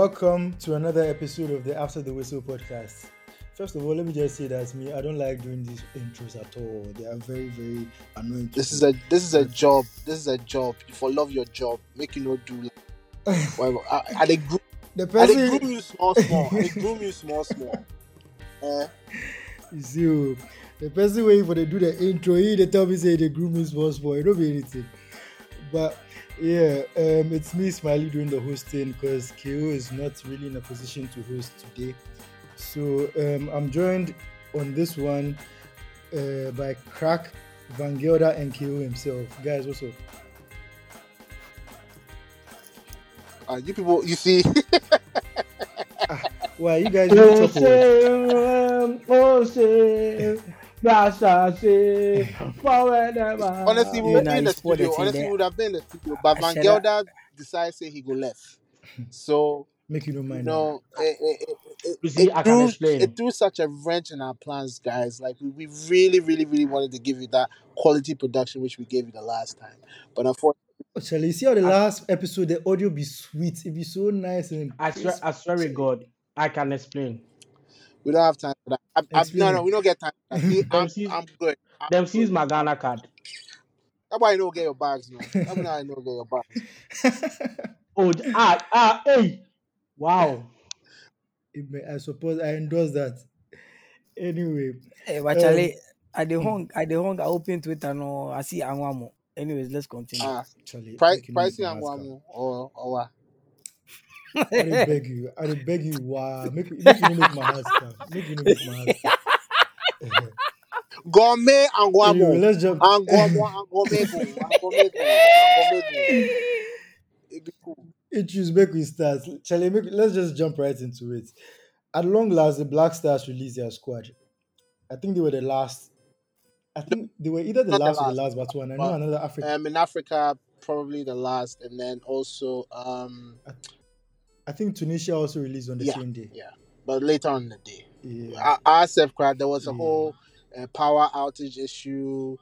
Welcome to another episode of the After the Whistle podcast. First of all, let me just say that me, I don't like doing these intros at all. They are very, very annoying. This is a this is a job. This is a job. You for love your job. Make you not do. Like, well, I, I dey groom, the I dey person, groom you small small. I dey groom you small small. Eh? you see, oh, the person waiting for the do the intro, he they tell me say the groom is small small. It don't be anything. But yeah, um, it's me, Smiley, doing the hosting because KO is not really in a position to host today. So um, I'm joined on this one uh, by Crack, Van Gelder, and KO himself. Guys, what's up? Uh, you people, you see, Why you guys really talk about honestly, we Yeah, would nah, be in the studio. Honestly, we there. would have been in the studio, but I Van Gelder decided say he go left. So Make you no you mind. know, it, it, it, it, see, it threw it threw such a wrench in our plans, guys. Like we, we really, really, really wanted to give you that quality production which we gave you the last time, but unfortunately. Charlie, you see how the I- last episode the audio be sweet, it be so nice and I swear, crisp. I swear to God, I can explain. We don't have time for that. I, I, no, no, we don't get time. For that. Me, I'm, sees, I'm good. I'm them good. sees my Ghana card. That's why I don't get your bags, no. That's why I don't get your bags. Oh, j- ah, ah, hey, wow. It may- I suppose I endorse that. Anyway, Eh, but um, Charlie, I the mm, hung, I the hung, I open Twitter no, I see Anwamo. Anyways, let's continue. Ah, Charlie, pri- make you no make pricing my and heart calm. Guamu or or what? I dey beg you, I dey beg you, wow, make, make you make my heart calm. Make you make my heart. Gourmet and anyway, let's jump. And Guamu and Gourmet go. And Gourmet go. And Gourmet go. It be cool. Issues make we start. Charlie, make, let's just jump right into it. At long last, the Black Stars released their squad. I think they were the last. I think they were either the Not the last or the last, last but one. I know another African. um in Africa probably the last and then also um I think Tunisia also released on the yeah, same day. yeah. But later on in the day. Yeah, Our crowd there was a yeah. whole uh, power outage issue.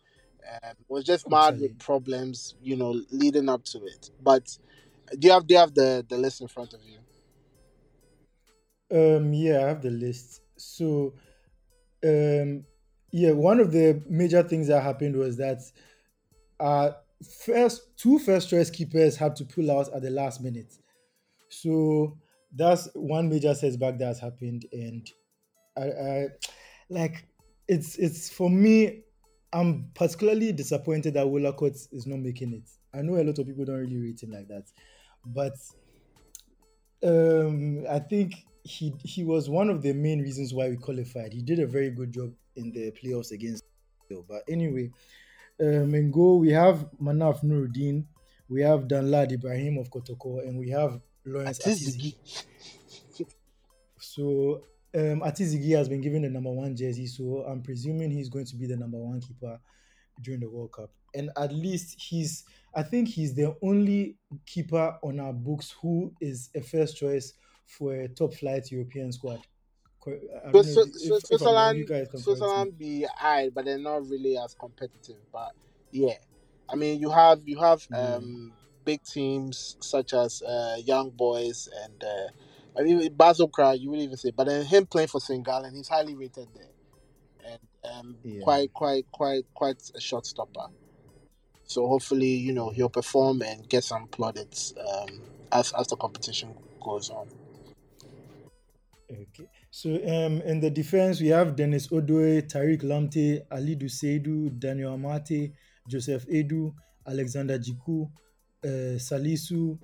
Um, it was just Oh, mad with problems, you know, leading up to it. But do you have do you have the the list in front of you? Um, yeah, I have the list. So, um, yeah, one of the major things that happened was that uh first two first choice keepers had to pull out at the last minute. So that's one major setback that has happened, and I, I like it's it's for me. I'm particularly disappointed that Wollacott is not making it. I know a lot of people don't really rate him like that, but um, I think he he was one of the main reasons why we qualified. He did a very good job in the playoffs against. But anyway, um, in goal we have Manaf Nurudeen, we have Danlad Ibrahim of Kotoko, and we have Lawrence Ati-Zigi. So um, Ati-Zigi has been given the number one jersey, so I'm presuming he's going to be the number one keeper during the World Cup. And at least he's, I think he's the only keeper on our books who is a first choice for a top flight European squad. So, so, if, so if, if I'm wrong, you Switzerland. Switzerland be high, but they're not really as competitive. But yeah, I mean, you have you have Yeah. um big teams such as uh, Young Boys and uh, I mean Basel Cry. You would even say, but then him playing for St. Gallen and he's highly rated there, and um Yeah. quite quite quite quite a short stopper. So hopefully, you know, he'll perform and get some plaudits um, as as the competition goes on. Okay. So um, in the defense, we have Denis Odoi, Tariq Lamptey, Ali Seidu, Daniel Amartey, Joseph Aidoo, Alexander Djiku, Salisu,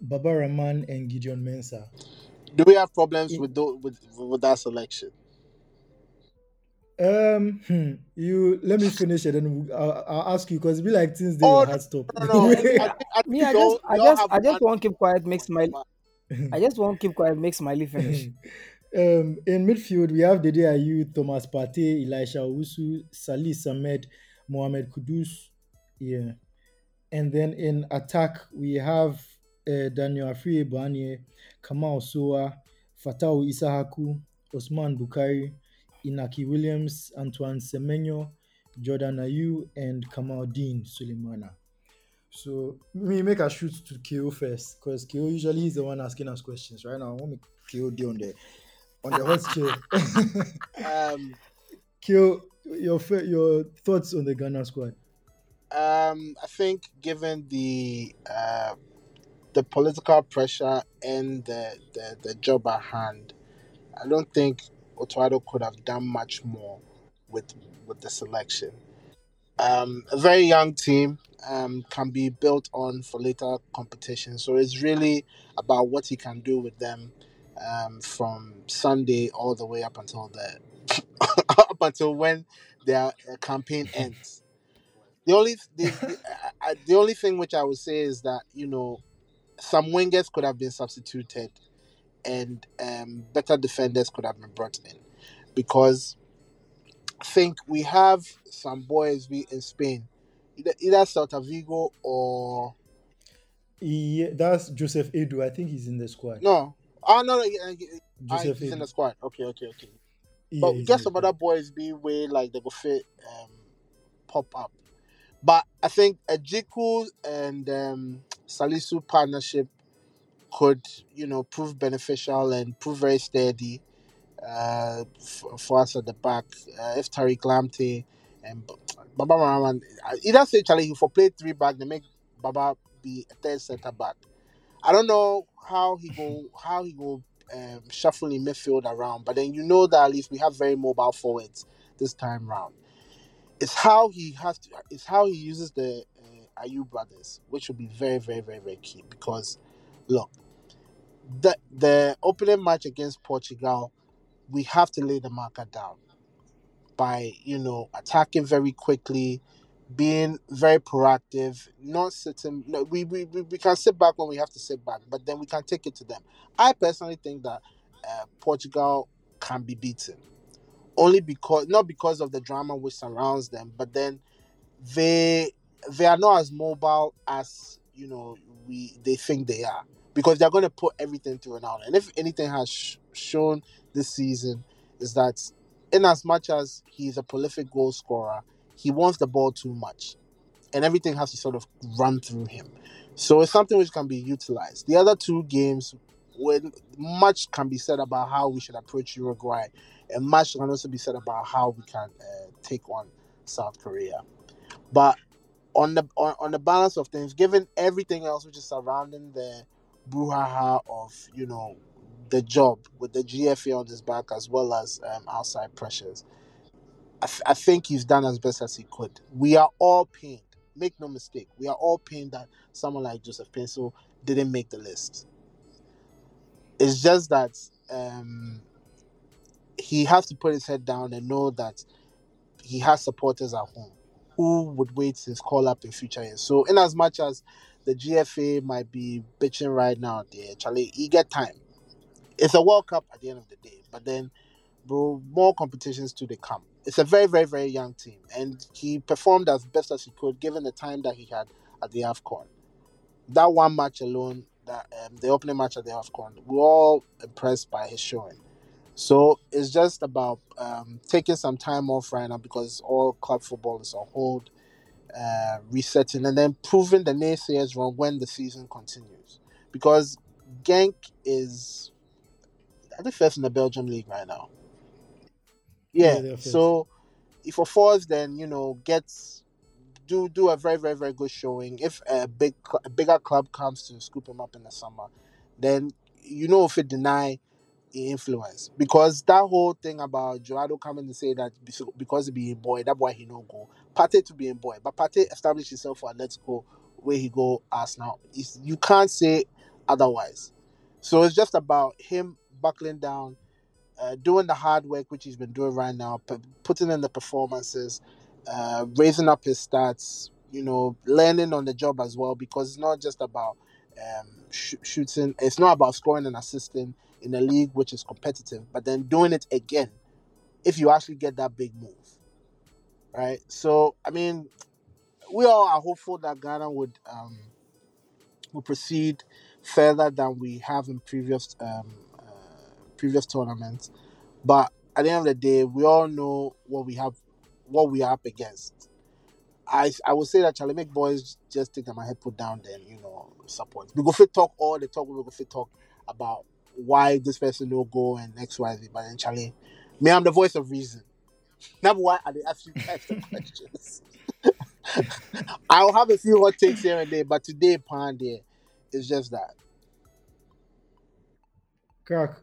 Baba Rahman, and Gideon Mensah. Do we have problems In, with tho- with with that selection? um, hmm, you let me finish it, and I'll, I'll ask you because it be like things they Oh your no, stop. no, no! I, I I Me, I just, I you just, I just one want keep quiet, make point, smile. I just won't keep quiet, make smiley finish. um, in midfield, we have Dede Ayew, Thomas Partey, Elisha Owusu, Salis Samed, Mohamed Kudus. Yeah. And then in attack, we have uh, Daniel Afriyie Barnieh, Kamal Sowah, Fatawu Issahaku, Osman Bukari, Inaki Williams, Antoine Semenyo, Jordan Ayew, and Kamaldeen Sulemana. So me make a shoot to KO first, because KO usually is the one asking us questions. Right now, I want me KO on the on the hot chair. Um, KO, your your thoughts on the Ghana squad? Um, I think given the uh, the political pressure and the, the the job at hand, I don't think Otto Addo could have done much more with with the selection. Um, a very young team um, can be built on for later competition, so it's really about what he can do with them um, from Sunday all the way up until the up until when their uh, campaign ends. The only the, the, I- the only thing which I would say is that you know some wingers could have been substituted and um, better defenders could have been brought in because I think we have some boys we in Spain, either, either Celta Vigo or Yeah, that's Joseph Aidoo. I think he's in the squad. no. Oh no, no, yeah, ah, Joseph he's in the squad. Okay, okay, okay. Yeah, But just some other boys be way like they go fit um, pop up. But I think a Djiku and um, Salisu partnership could, you know, prove beneficial and prove very steady uh, for, for us at the back. Uh, if Tariq Lamptey and Baba Rahman, I either say Charlie, for play three back, they make Baba be a third centre back. I don't know how he go how he go um, shuffle in midfield around, but then you know that at least we have very mobile forwards this time round. It's how he has to. It's how he uses the uh, Ayew brothers, which will be very, very, very, very key. Because look, the the opening match against Portugal, we have to lay the marker down by you know attacking very quickly, being very proactive, not sitting. No, we, we we we can sit back when we have to sit back, but then we can take it to them. I personally think that uh, Portugal can be beaten only because not because of the drama which surrounds them, but then they they are not as mobile as you know we they think they are because they're going to put everything through Ronaldo. And if anything has sh- shown this season is that in as much as he's a prolific goal scorer, he wants the ball too much, and everything has to sort of run through him. So it's something which can be utilized. The other two games, when much can be said about how we should approach Uruguay, and much can also be said about how we can uh, take on South Korea. But on the on, on the balance of things, given everything else which is surrounding the brouhaha of you know the job with the GFA on his back as well as um, outside pressures, I think he's done as best as he could. We are all pained. Make no mistake, we are all pained that someone like Joseph Paintsil didn't make the list. It's just that um, he has to put his head down and know that he has supporters at home who would wait his call up in future years. So, in as much as the GFA might be bitching right now, there, Charlie, he get time. It's a World Cup at the end of the day, but then, bro, more competitions to the come. It's a very, very, very young team, and he performed as best as he could given the time that he had at the AFCON. That one match alone, that um, the opening match at the AFCON, we're all impressed by his showing. So it's just about um, taking some time off right now because all club football is on hold, uh, resetting, and then proving the naysayers wrong when the season continues. Because Genk is, I think, first in the Belgium league right now. Yeah, Yeah. So if for fourth, then you know gets do do a very very very good showing. If a big a bigger club comes to scoop him up in the summer, then you know if it deny influence because that whole thing about Joado coming to say that because he being boy, that boy he no go. Pate to being boy, but Pate established himself for Let's Go where he go Arsenal. It's, you can't say otherwise. So it's just about him buckling down, uh, doing the hard work which he's been doing right now, p- putting in the performances, uh, raising up his stats. You know, learning on the job as well because it's not just about um, sh- shooting. It's not about scoring and assisting in a league which is competitive, but then doing it again if you actually get that big move, right? So I mean, we all are hopeful that Ghana would um, will proceed further than we have in previous um, uh, previous tournaments. But at the end of the day, we all know what we have, what we are up against. I I would say that Charlie boys just take them head put down then you know support. We go fit talk all the talk we go fit talk about why this person no go and X Y Z. But then Charlie, me I'm the voice of reason. That's why I dey ask you guys the questions. I'll have a few hot takes here and there, but today, pan there, it's just that. Crack.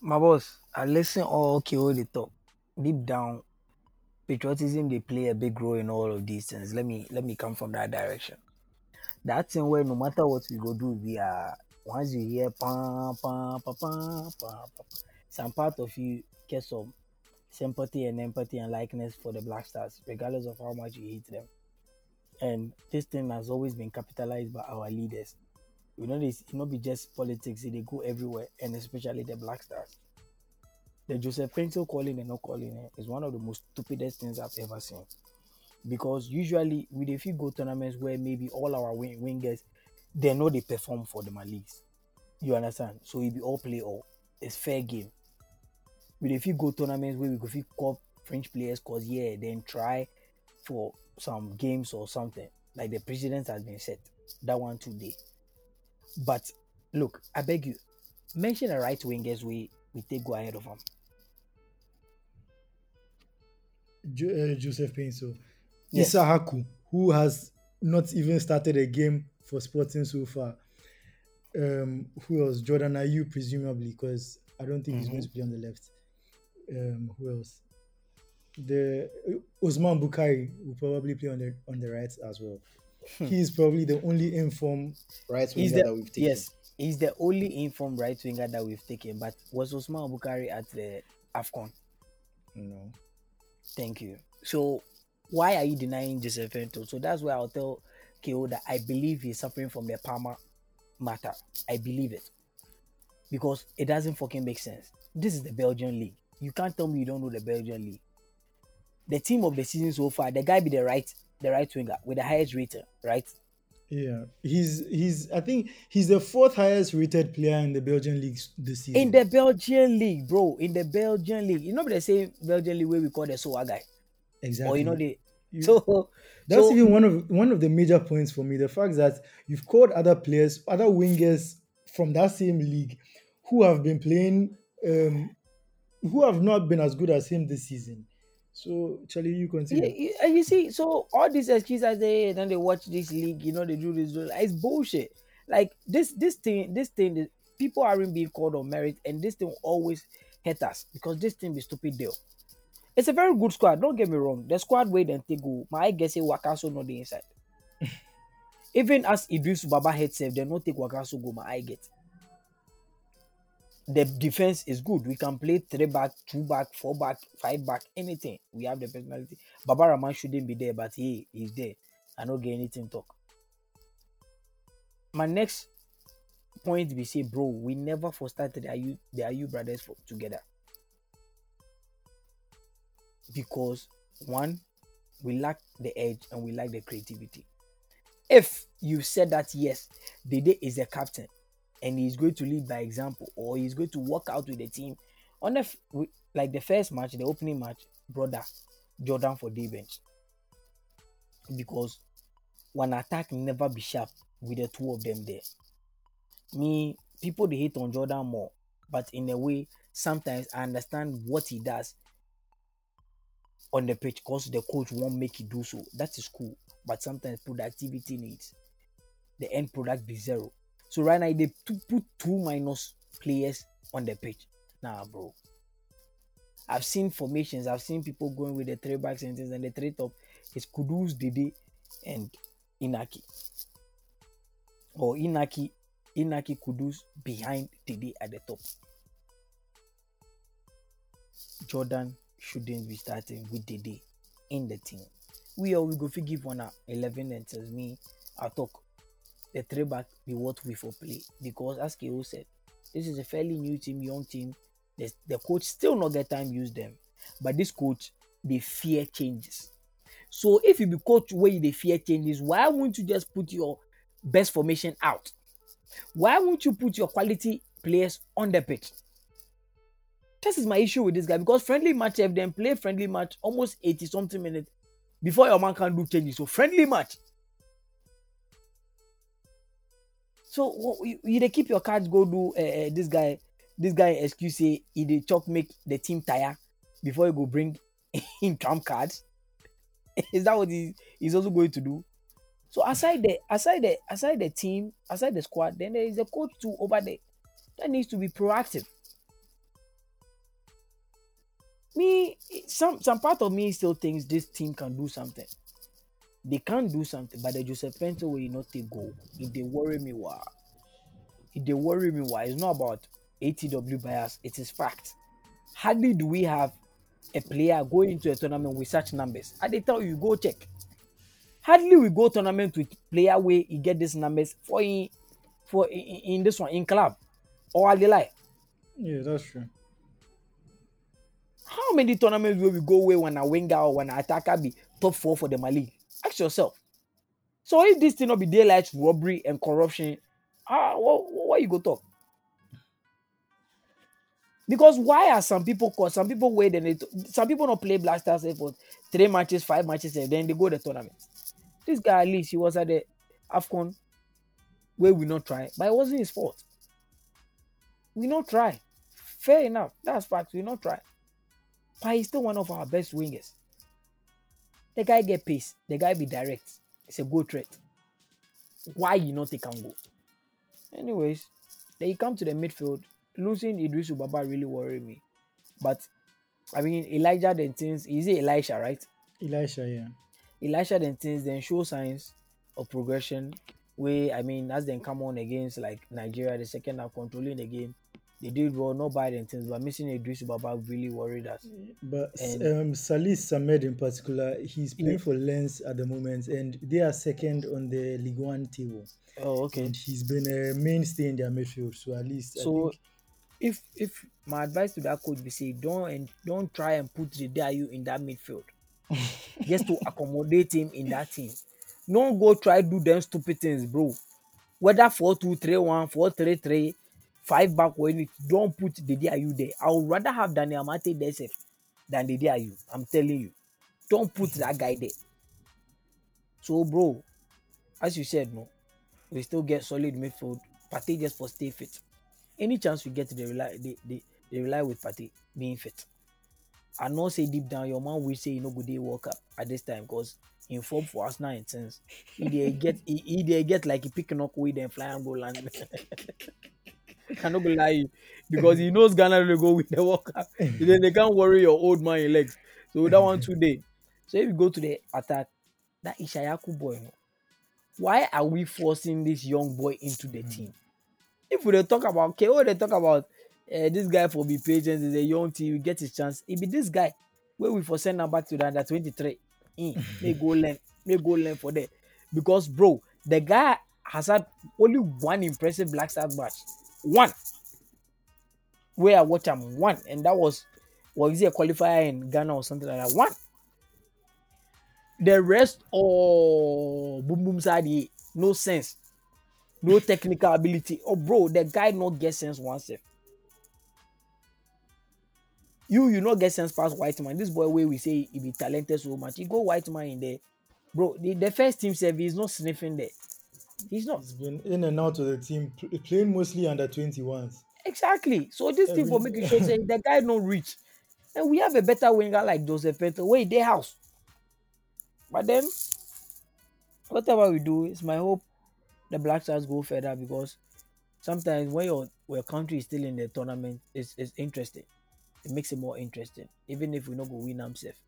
My boss, I listen all okay all the talk. Deep down, patriotism they play a big role in all of these things. Let me let me come from that direction. That thing where no matter what we go do, we are once you hear pam pam pam pam pam, some part of you get some sympathy and empathy and likeness for the Black Stars, regardless of how much you hate them. And this thing has always been capitalized by our leaders. You know, this it not be just politics; it they go everywhere, and especially the Black Stars. The Joseph Paintsil calling and not calling it is one of the most stupidest things I've ever seen. Because usually, with a few go tournaments where maybe all our wing- wingers they know they perform for the Malis. You understand? So it be all play all. It's fair game. With a few go tournaments where we go fit call French players cause yeah, then try for some games or something. Like the president has been set. That one today. But look, I beg you, mention the right wingers we we take go ahead of them. Uh, Joseph Paintsil. Yes. Issahaku, who has not even started a game for Sporting so far. Um, who else? Jordan Ayew, presumably, because I don't think he's Mhm. going to play on the left. Um, who else? The uh, Osman Bukari will probably play on the on the right as well. He's probably the only inform right He's winger the that we've taken. yes, he's the only informed right winger that we've taken. But was Osman Bukari at the Afcon? No. Thank you. So why are you denying Joseph Fento? So that's why I'll tell KO that I believe he's suffering from the Palmer matter. I believe it. Because it doesn't fucking make sense. This is the Belgian league. You can't tell me you don't know the Belgian league. The team of the season so far, the guy be the right, the right winger with the highest rating, right? Yeah, he's he's. I think he's the fourth highest rated player in the Belgian league this season. In the Belgian league, bro. In the Belgian league. You know the same Belgian league where we call the Sowah guy. Exactly. Or you know the You- so That's so, even one of one of the major points for me. The fact that you've called other players, other wingers from that same league, who have been playing, um, who have not been as good as him this season. So, Charlie, you Yeah, continue. you, and you see, so all these excuses they then they watch this league, you know, they do this, it's bullshit. Like this, this thing, this thing, people aren't being called on merit, and this thing will always hurt us because this thing be stupid deal. It's a very good squad. Don't get me wrong. The squad way then take go. My guess say Wakaso not the inside. Even as Idris Baba head safe, they not take Wakaso go. My eye get. The defense is good. We can play three back, two back, four back, five back, anything. We have the personality. Baba Rahman shouldn't be there, but he is there. I don't get anything talk. My next point be say, bro, we never for started the Ayew the Ayew brothers for, together. Because one, we lack the edge and we lack the creativity. If you said that yes, Dede is a captain and he's going to lead by example, or he's going to work out with the team on the f- like the first match, the opening match, brother Jordan for day bench because one attack never be sharp with the two of them there. Me, people they hate on Jordan more, but in a way, sometimes I understand what he does on the pitch because the coach won't make you do so. That is cool, but sometimes productivity needs the end product be zero. So right now they put two minus players on the pitch. Nah, bro. I've seen formations. I've seen people going with the three backs and things, and the three top is Kudus, Dede, and Inaki. Or Inaki, Inaki Kudus behind Dede at the top. Jordan shouldn't be starting with the day in the team. We all we go fi give one a 11 and tells me I talk the three back be what we for play because as KO said, this is a fairly new team, young team. The, the coach still not get time use them, but this coach they fear changes. So if you be coach where they fear changes, why won't you just put your best formation out? Why won't you put your quality players on the pitch? This is my issue with this guy because friendly match, if them play friendly match almost 80 something minutes before your man can do changes. So friendly match. So you, you dey keep your cards go do uh, this guy this guy excuse say he dey chop make the team tire before he go bring in trump cards. is that what he, he's also going to do? So aside the aside the aside the team, aside the squad, then there is a coach too over there that needs to be proactive. Me, some some part of me still thinks this team can do something. They can do something, but the Joseph Paintsil will not take goal. If they worry me why. If they worry me why. It's not about ATW bias, it is fact. Hardly do we have a player going into a tournament with such numbers. I they tell you, go check. Hardly we go tournament with player where he get these numbers for in for in, in this one in club or I lie. Yeah, that's true. How many tournaments will we go away when a winger or when an attacker be top four for the Mali? Ask yourself. So if this thing not be daylight robbery and corruption, ah, what, what you go talk? Because why are some people caught? some people wait and they, some people not play blasters for three matches, five matches, and then they go the tournament. This guy at least he was at the AFCON where we not try, but it wasn't his fault. We not try. Fair enough. That's fact. We not try. But he's still one of our best wingers. The guy get pace. The guy be direct. It's a good threat. Why you not take and go? Anyways, then you come to the midfield. Losing Idrissu Baba really worry me. But I mean Elijah then things is it Elisha, right? Elisha, yeah. Elisha then things then show signs of progression. Where I mean, as they come on against like Nigeria, the second half controlling the game, they did well, not bad and things, but missing Idris Baba really worried us. But And- um, Salis Samed in particular, he's playing Yeah. for Lens at the moment, and they are second on the League One table. Oh, okay. And he's been a mainstay in their midfield. So at least So I think if if my advice to that coach be say don't and don't try and put the Dayu in that midfield just to accommodate him in that team. Don't go try do them stupid things, bro. Whether 4 2 3 1, 4 3 3, 5 back or anything, don't put the Dayu there. I would rather have Daniel Amartey there safe than the Dayu. I'm telling you. Don't put that guy there. So, bro, as you said, no, we still get solid midfield. Partey just for stay fit any chance we get they rely they, they, they rely with Partey being fit i know say deep down your man will say you know good work up at this time because in form for us now in sense he dey get he, he dey get like he pick knock way then fly and go land i no go lie you because he knows ghana will go with the work up then they can't worry your old man in legs so that one too dey so if you go to the attack that Issahaku boy why are we forcing this young boy into the team if we talk about KO, they talk about uh, this guy for be patient, is a young team, you get his chance. It be this guy where we for send am back to the under 23. Mm, may go learn, may go learn for that. Because bro, the guy has had only one impressive Black Stars match. One. Where what I watch him one, and that was was it a qualifier in Ghana or something like that? One. The rest, oh boom boom side, no sense no technical ability. Oh, bro, the guy not get sense once. self. You, you not get sense past white man. This boy, where we say he be talented so much, he go white man in there, bro. The, the first team serve is not sniffing there. He's not he's been in and out of the team, playing mostly under 21s. exactly. So this thing for making sure say the guy don't reach, and we have a better winger like Joseph Paintsil. Wait, their house. But then, whatever we do, it's my hope the Black Stars go further because sometimes when your your country is still in the tournament, it's, it's interesting. It makes it more interesting. Even if we don't go win themselves,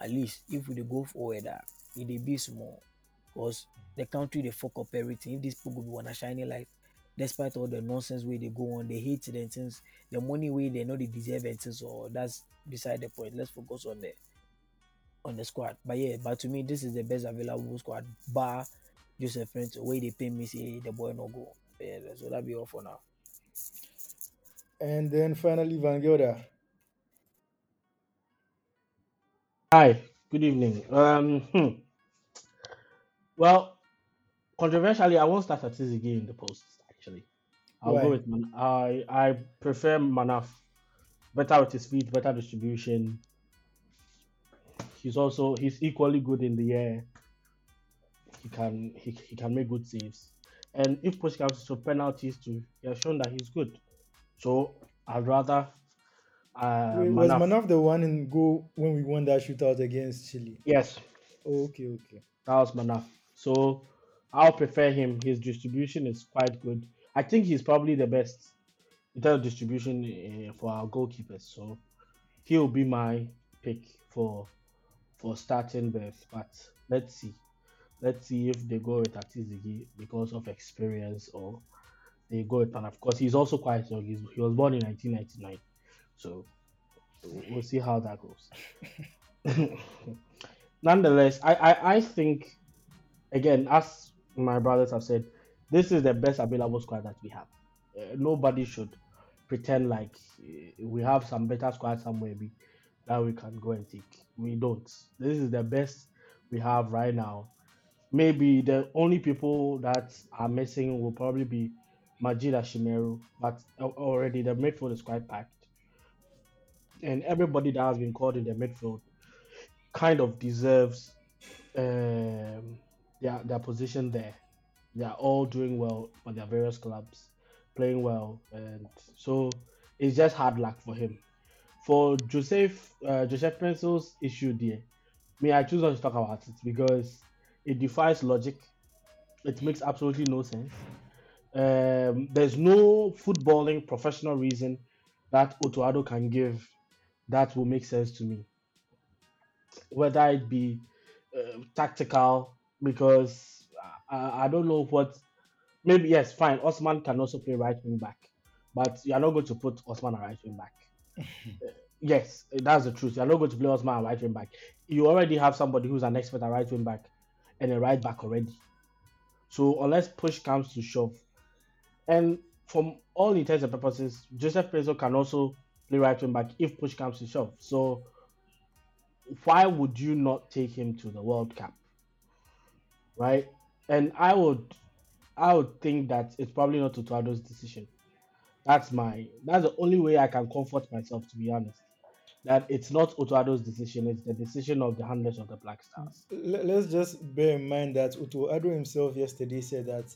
at least if we go forward, it will be small. Because the country they fuck up everything. If these people go be wanna shiny light, despite all the nonsense way they go on, they hate them things, the money way they know they deserve and things, so that's beside the point. Let's focus on the on the squad. But yeah, but to me, this is the best available squad. Bar Joseph Prince, way they pay me, say the boy no go. Yeah, so that be all for now. And then finally, Van Gelder. Hi, good evening. Um, hmm. Well, controversially, I won't start at again in the post. Actually, I'll Why? go with Man. I I prefer Manaf better with his feet, better distribution. He's also he's equally good in the air. He can he, he can make good saves. And if push comes to penalties too, he has shown that he's good. So I'd rather uh, Wait, was Manaf- Manaf the one in goal when we won that shootout against Chile? Yes, Oh, okay, okay. that was Manaf. So I'll prefer him. His distribution is quite good. I think he's probably the best in terms of distribution uh, for our goalkeepers. So he'll be my pick for for starting Beth. But let's see. Let's see if they go with Ati-Zigi because of experience or they go with Pan. Of course, he's also quite young. He's, he was born in 1999. So we'll see how that goes. Nonetheless, I, I, I think, again, as my brothers have said, this is the best available squad that we have. Uh, nobody should pretend like uh, we have some better squad somewhere we, that we can go and take. We don't. This is the best we have right now. Maybe the only people that are missing will probably be Majeed Ashimeru, but already the midfield is quite packed. And everybody that has been called in the midfield kind of deserves um, their their position there. They are all doing well for their various clubs, playing well, and so it's just hard luck for him. For Joseph uh, Joseph Paintsil's issue there, me I choose not to talk about it because it defies logic. It makes absolutely no sense. Um, there's no footballing professional reason that Otto Addo can give that will make sense to me whether it be uh, tactical because I, I don't know what maybe yes fine Osman can also play right wing back but you are not going to put Osman at right wing back. Uh, yes that's the truth. You are not going to play Osman at right wing back. You already have somebody who's an expert at right wing back and a right back already. So unless push comes to shove and from all intents and purposes Joseph Paintsil can also play right wing back if push comes to shove. So why would you not take him to the World Cup? Right? And I would I would think that it's probably not Tutuado's decision. That's my that's the only way I can comfort myself to be honest. That it's not Otto Addo's decision, it's the decision of the handlers of the Black Stars. Let's just bear in mind that Otto Addo himself yesterday said that,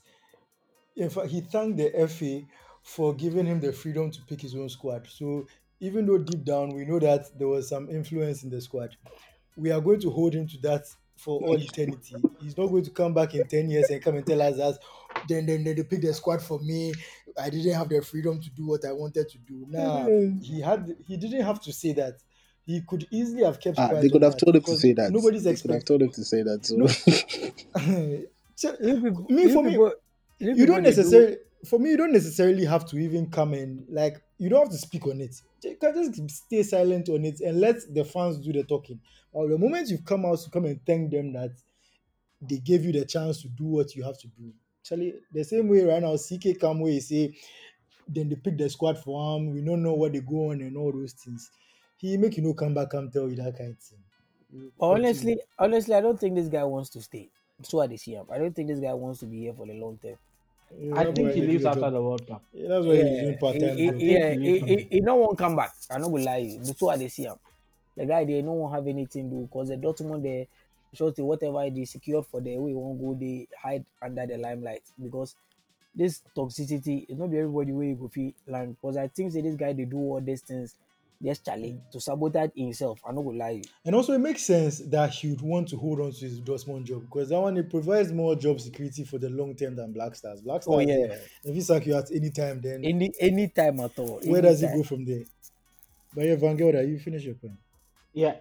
in fact, he thanked the FA for giving him the freedom to pick his own squad. So even though deep down we know that there was some influence in the squad, we are going to hold him to that for all eternity. He's not going to come back in 10 years and come and tell us that then, then, then they picked the squad for me. I didn't have the freedom to do what I wanted to do. Nah, he had he didn't have to say that. He could easily have kept Ah, they could have told him to say that. Nobody's they could have expecting. told him to say that. So So, You Me, you for me, people, you you don't dey do- necessarily for me you don't necessarily have to even come and like you don't have to speak on it you can just stay silent on it and let the fans do the talking or the moment you've come out to come and thank them that they gave you the chance to do what you have to do actually the same way right now ck come where he say then they pick the squad for him we don't know what they go on and all those things he make you know come back come tell you that kind of thing honestly, honestly, I don't think this guy wants to stay. So I see him. I don't think this guy wants to be here for the long term. I think he leaves after the World Cup. Yeah, that's why he's doing part he, time. yeah, he he, don't want come back. I not gonna lie you. That's why they see him. The guy they don't have anything to do because the Dortmund they shorty whatever they secured for the way won't go they hide under the limelight because this toxicity is not be everybody where you go feel land because I think say this guy they do all these things just challenge to sabotage himself. I'm not gonna lie you. And also, it makes sense that he would want to hold on to his Dortmund job because that one it provides more job security for the long term than Black Stars. Black oh, Stars, Oh yeah, if he sack you at any time, then any any time at all. where does he anytime. go from there? But yeah, Van Gelder, you finish your point. Yeah.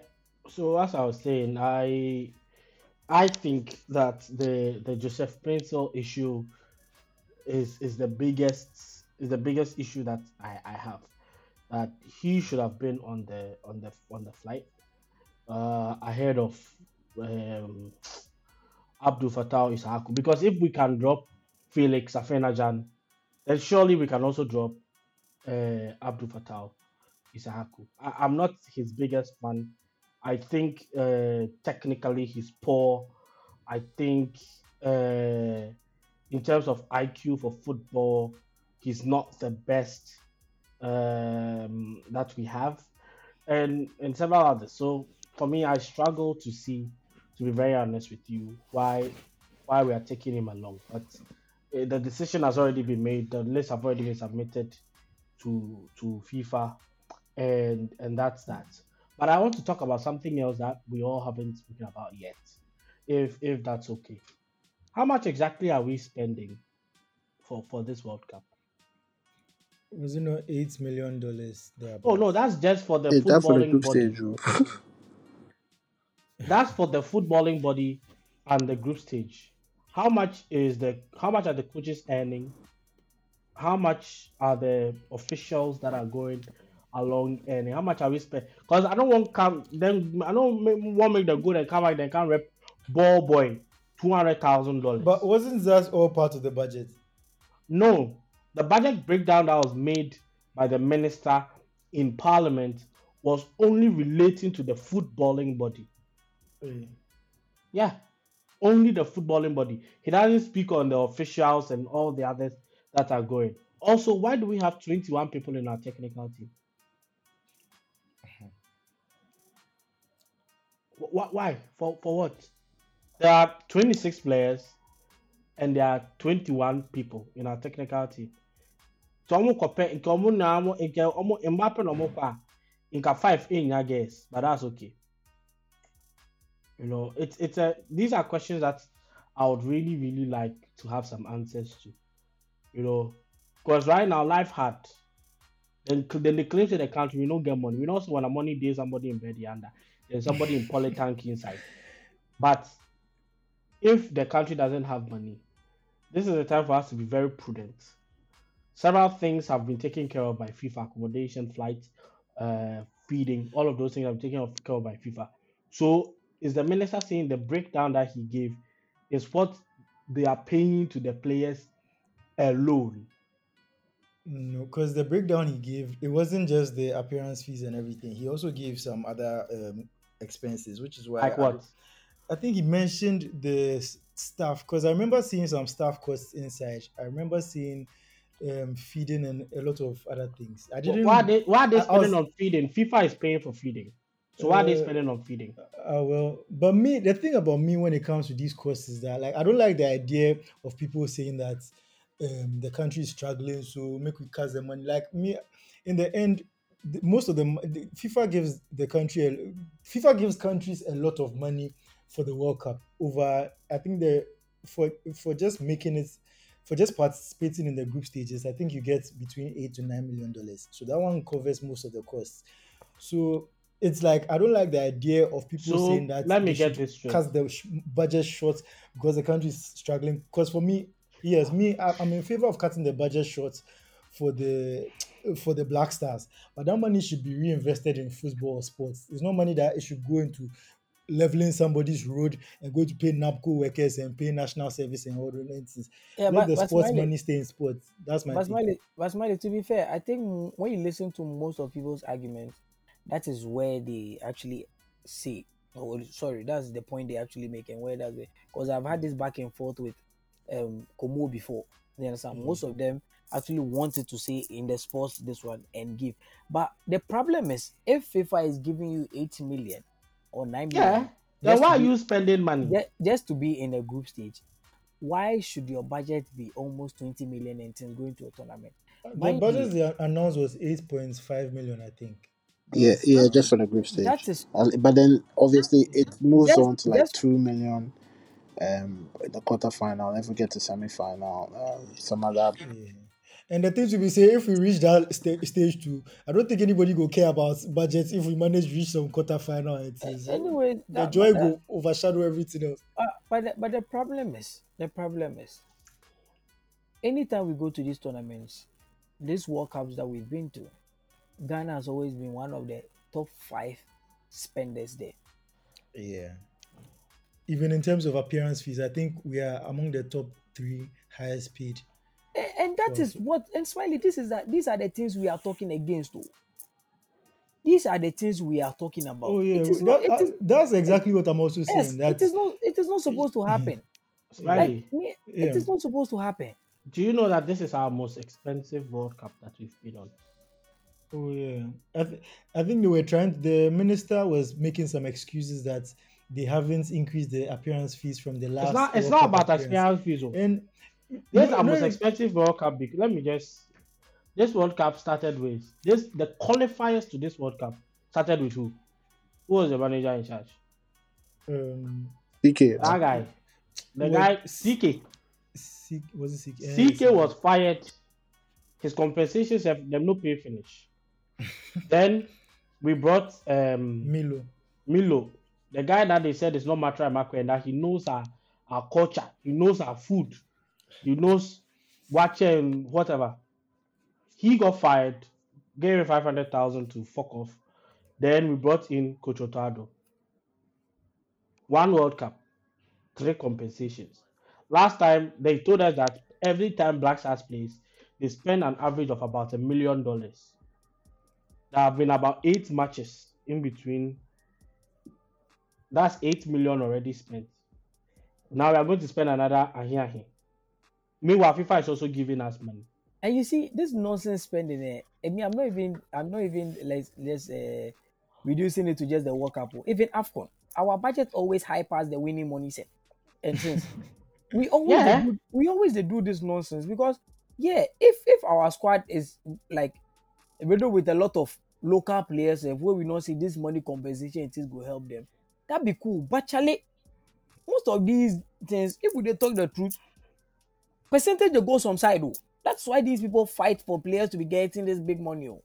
So as I was saying, I I think that the the Joseph Paintsil issue is is the biggest is the biggest issue that I, I have. That he should have been on the on the on the flight uh, ahead of um, Abdul Fatawu Issahaku. Because if we can drop Felix Afena-Gyan, then surely we can also drop uh, Abdul Fatawu Issahaku. I, I'm not his biggest fan. I think uh, technically he's poor. I think uh, in terms of IQ for football, he's not the best um, that we have, and and several others. So for me, I struggle to see, to be very honest with you, why why we are taking him along. But uh, the decision has already been made. The list have already been submitted to to FIFA, and and that's that. But I want to talk about something else that we all haven't spoken about yet, if if that's okay. How much exactly are we spending for for this World Cup? Was it not eight million dollars there? Oh no, that's just for the Hey, that for the footballing group body. stage, oh. That's for the footballing body and the group stage. How much is the how much are the coaches earning? How much are the officials that are going along earning? How much are we spending? Because I don't want come then I don't make, want make the good and come back then can't rep ball boy two hundred thousand dollars. But wasn't that all part of the budget? No, the budget breakdown that was made by the minister in parliament was only relating to the footballing body. Eh, Yeah, only the footballing body. He doesn't speak on the officials and all the others that are going. Also, why do we have 21 people in our technical team? Wh- wh- Why? For, for what? There are 26 players and there are 21 people in our technical team. So ọmụ kọpẹ nke ọmụ na ọmụ nke ọmụ Mbappe na ọmụ kọ a nka five enya guess but that's okay. You know, it's it's a these are questions that I would really really like to have some answers to. You know, because right now life hard. Then then they claim to the country we don't get money. We also want a money day somebody in bed under. There's somebody in polytank inside. But if the country doesn't have money, this is the time for us to be very prudent. Several things have been taken care of by FIFA accommodation, flight, uh, feeding, all of those things have been taken care of by FIFA. So, is the minister saying the breakdown that he gave is what they are paying to the players alone? No, because the breakdown he gave, it wasn't just the appearance fees and everything. He also gave some other um, expenses, which is why Like I, what? I think he mentioned the staff because I remember seeing some staff costs inside. I remember seeing um, feeding and a lot of other things. I didn't. Why are they why are they spending was- on feeding? FIFA is paying for feeding. So why are they Uh, spending on feeding? Uh, well, but me, the thing about me when it comes to these costs is that like I don't like the idea of people saying that um, the country is struggling, so make we cut the money. Like me, in the end, the, most of the, the FIFA gives the country, a, FIFA gives countries a lot of money for the World Cup. Over, I think the for for just making it, for just participating in the group stages, I think you get between eight to nine million dollars. So that one covers most of the costs. So it's like I don't like the idea of people So saying that let me they get this straight. cut the sh- budget short because the country is struggling. Because for me, yes, me, I, I'm in favor of cutting the budget short for the for the Black Stars, but that money should be reinvested in football or sports. It's not money that it should go into leveling somebody's road and going to pay NABCO workers and pay national service and all those things. Yeah, Let but, the sports money stay in sports. That's my but thing. Smiley, but Smiley, to be fair, I think when you listen to most of people's arguments, that is where they actually say, oh, sorry, that's the point they actually make, and where that's because I've had this back and forth with um Komo before. You understand? Mhm. Most of them actually wanted to say in the sports this one and give, but the problem is if FIFA is giving you 80 million or 9 million, Yeah. Then why to are be- you spending money? ju- just to be in a group stage, why should your budget be almost 20 million and things going to a tournament? The budget they announced was 8.5 million, I think. Yeah, yeah, just for the group stage. That is Uh, But then obviously it moves Just- on to like just- two million um in the quarterfinal. If we get to semi final, uh, some other Yeah. And the things we be say, if we reach that sta- stage two, I don't think anybody go care about budgets if we manage to reach some quarter final. It is anyway. the That, joy but, go overshadow everything else. uh, but the, but the problem is the problem is anytime we go to these tournaments, these World Cups that we've been to, Ghana has always been one of the top five spenders there. Yeah. Even in terms of appearance fees, I think we are among the top three highest paid. A- And that Sure. is what and Smiley, this is that these are the things we are talking against. Though. These are the things we are talking about. Oh yeah, It is that- not, it that- is, uh, that's exactly what I'm also saying. yes, it that is not it is not supposed to mm-hmm. happen. Smiley, Like me, Yeah. it is not supposed to happen. do you know that this is our most expensive World Cup that we've been on? Oh yeah, I, th- I think they were trying. The minister was making some excuses that they haven't increased the appearance fees from the It's last. not. It's not about appearance. experience fees. oh. And This no, is our no, most expensive World Cup. bec- Let me just. This World Cup started with this. The qualifiers to this World Cup started with who? Who was the manager in charge? um, DK. That guy. The guy CK. C, was it CK? CK was fired. His compensations have them no pay finish. then we brought um Milo. Milo, the guy that they said is not Matra Makwe, and that he knows our, our culture, he knows our food, he knows watching um, whatever. He got fired, gave him 500,000 to fuck off. Then we brought in Coach Otto Addo. One World Cup, three compensations. Last time, they told us that every time Black Stars plays, they spend an average of about a million dollars. There have been about eight matches in between that's 8 million already spent. Now we are going to spend another ahi ahi. Meanwhile, FIFA is also giving us money. And you see, this nonsense spending, eh, I mean, I'm not even, I'm not even, let's, let's uh, reducing it to just the World Cup. oh. Even AFCON, our budget always high past the winning money set. And since we always, Yeah. do, we always do this nonsense because, yeah, if if our squad is like, riddled with a lot of local players, eh, where we not see this money compensation, it is go help them. That'd be cool. But Charlie, most of these things, if we dey talk the truth, percentage dey go some side. Oh. That's why these people fight for players to be getting this big money. Oh.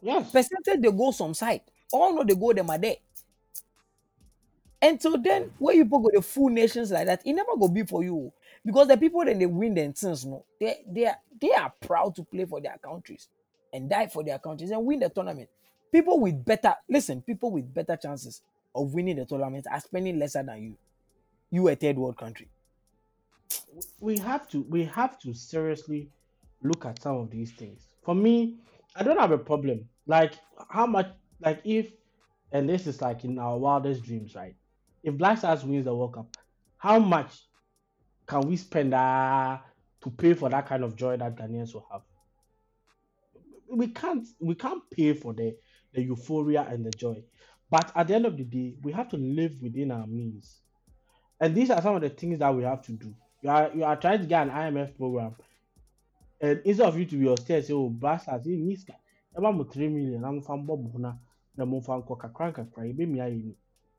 Yes. Percentage they go some side. All know they go them are there. And so then when you people go the full nations like that, it never go be for you. oh. Because the people then they win them things, no, they they are they are proud to play for their countries and die for their countries and win the tournament. People with better listen, people with better chances of winning the tournament are spending lesser than you. You a third world country. We have to we have to seriously look at some of these things. For me, I don't have a problem. Like how much like if and this is like in our wildest dreams, right? If Black Stars wins the World Cup, how much can we spend uh, to pay for that kind of joy that Ghanaians will have? We can't we can't pay for the, the euphoria and the joy. But at the end of the day, we have to live within our means. And these are some of the things that we have to do. You are you are trying to get an IMF program, and instead of you to be upstairs, say, "Oh, bastards, you sky." Ever mo three million, I'm from Bob Huna, na mo fan ko kakra kakra, ebe mi ayi ni.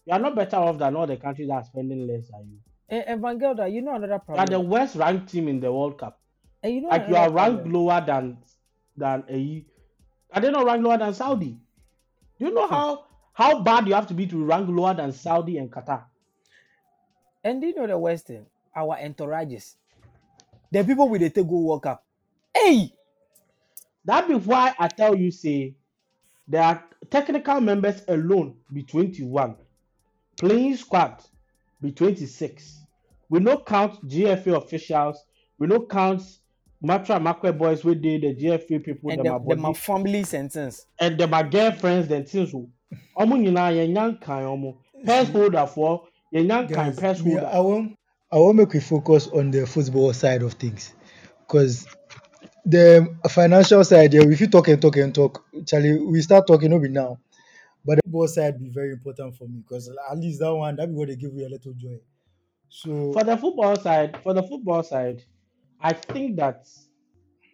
You are not better off than all the countries that are spending less than you. And, Van Gelder, you know another problem. You are the worst ranked team in the World Cup. and you know Like you are ranked problem. lower than than a. Are they not ranked lower than Saudi? Do you know hmm. how how bad you have to be to rank lower than Saudi and Qatar? And do you know the worst thing? Our entourages. The people with the take go World Cup. Hey! That be why I tell you, say, there are technical members alone be 21. Playing squad be 26. We no count GFA officials. We no count Matra Makwe boys we did the GFA people, And them the, are my family sentence. and them are girlfriends, then things. who- Omo nyinaa yɛn nyankan omo. Purse holder for nyankan Guys, purse me, holder. I want make we focus on the football side of things, because the financial side, yeah, if you talk and talk and talk, Charlie, we start talking maybe now. But the football side be very important for me because at least that one that be what they give you a little joy. So for the football side, for the football side, I think that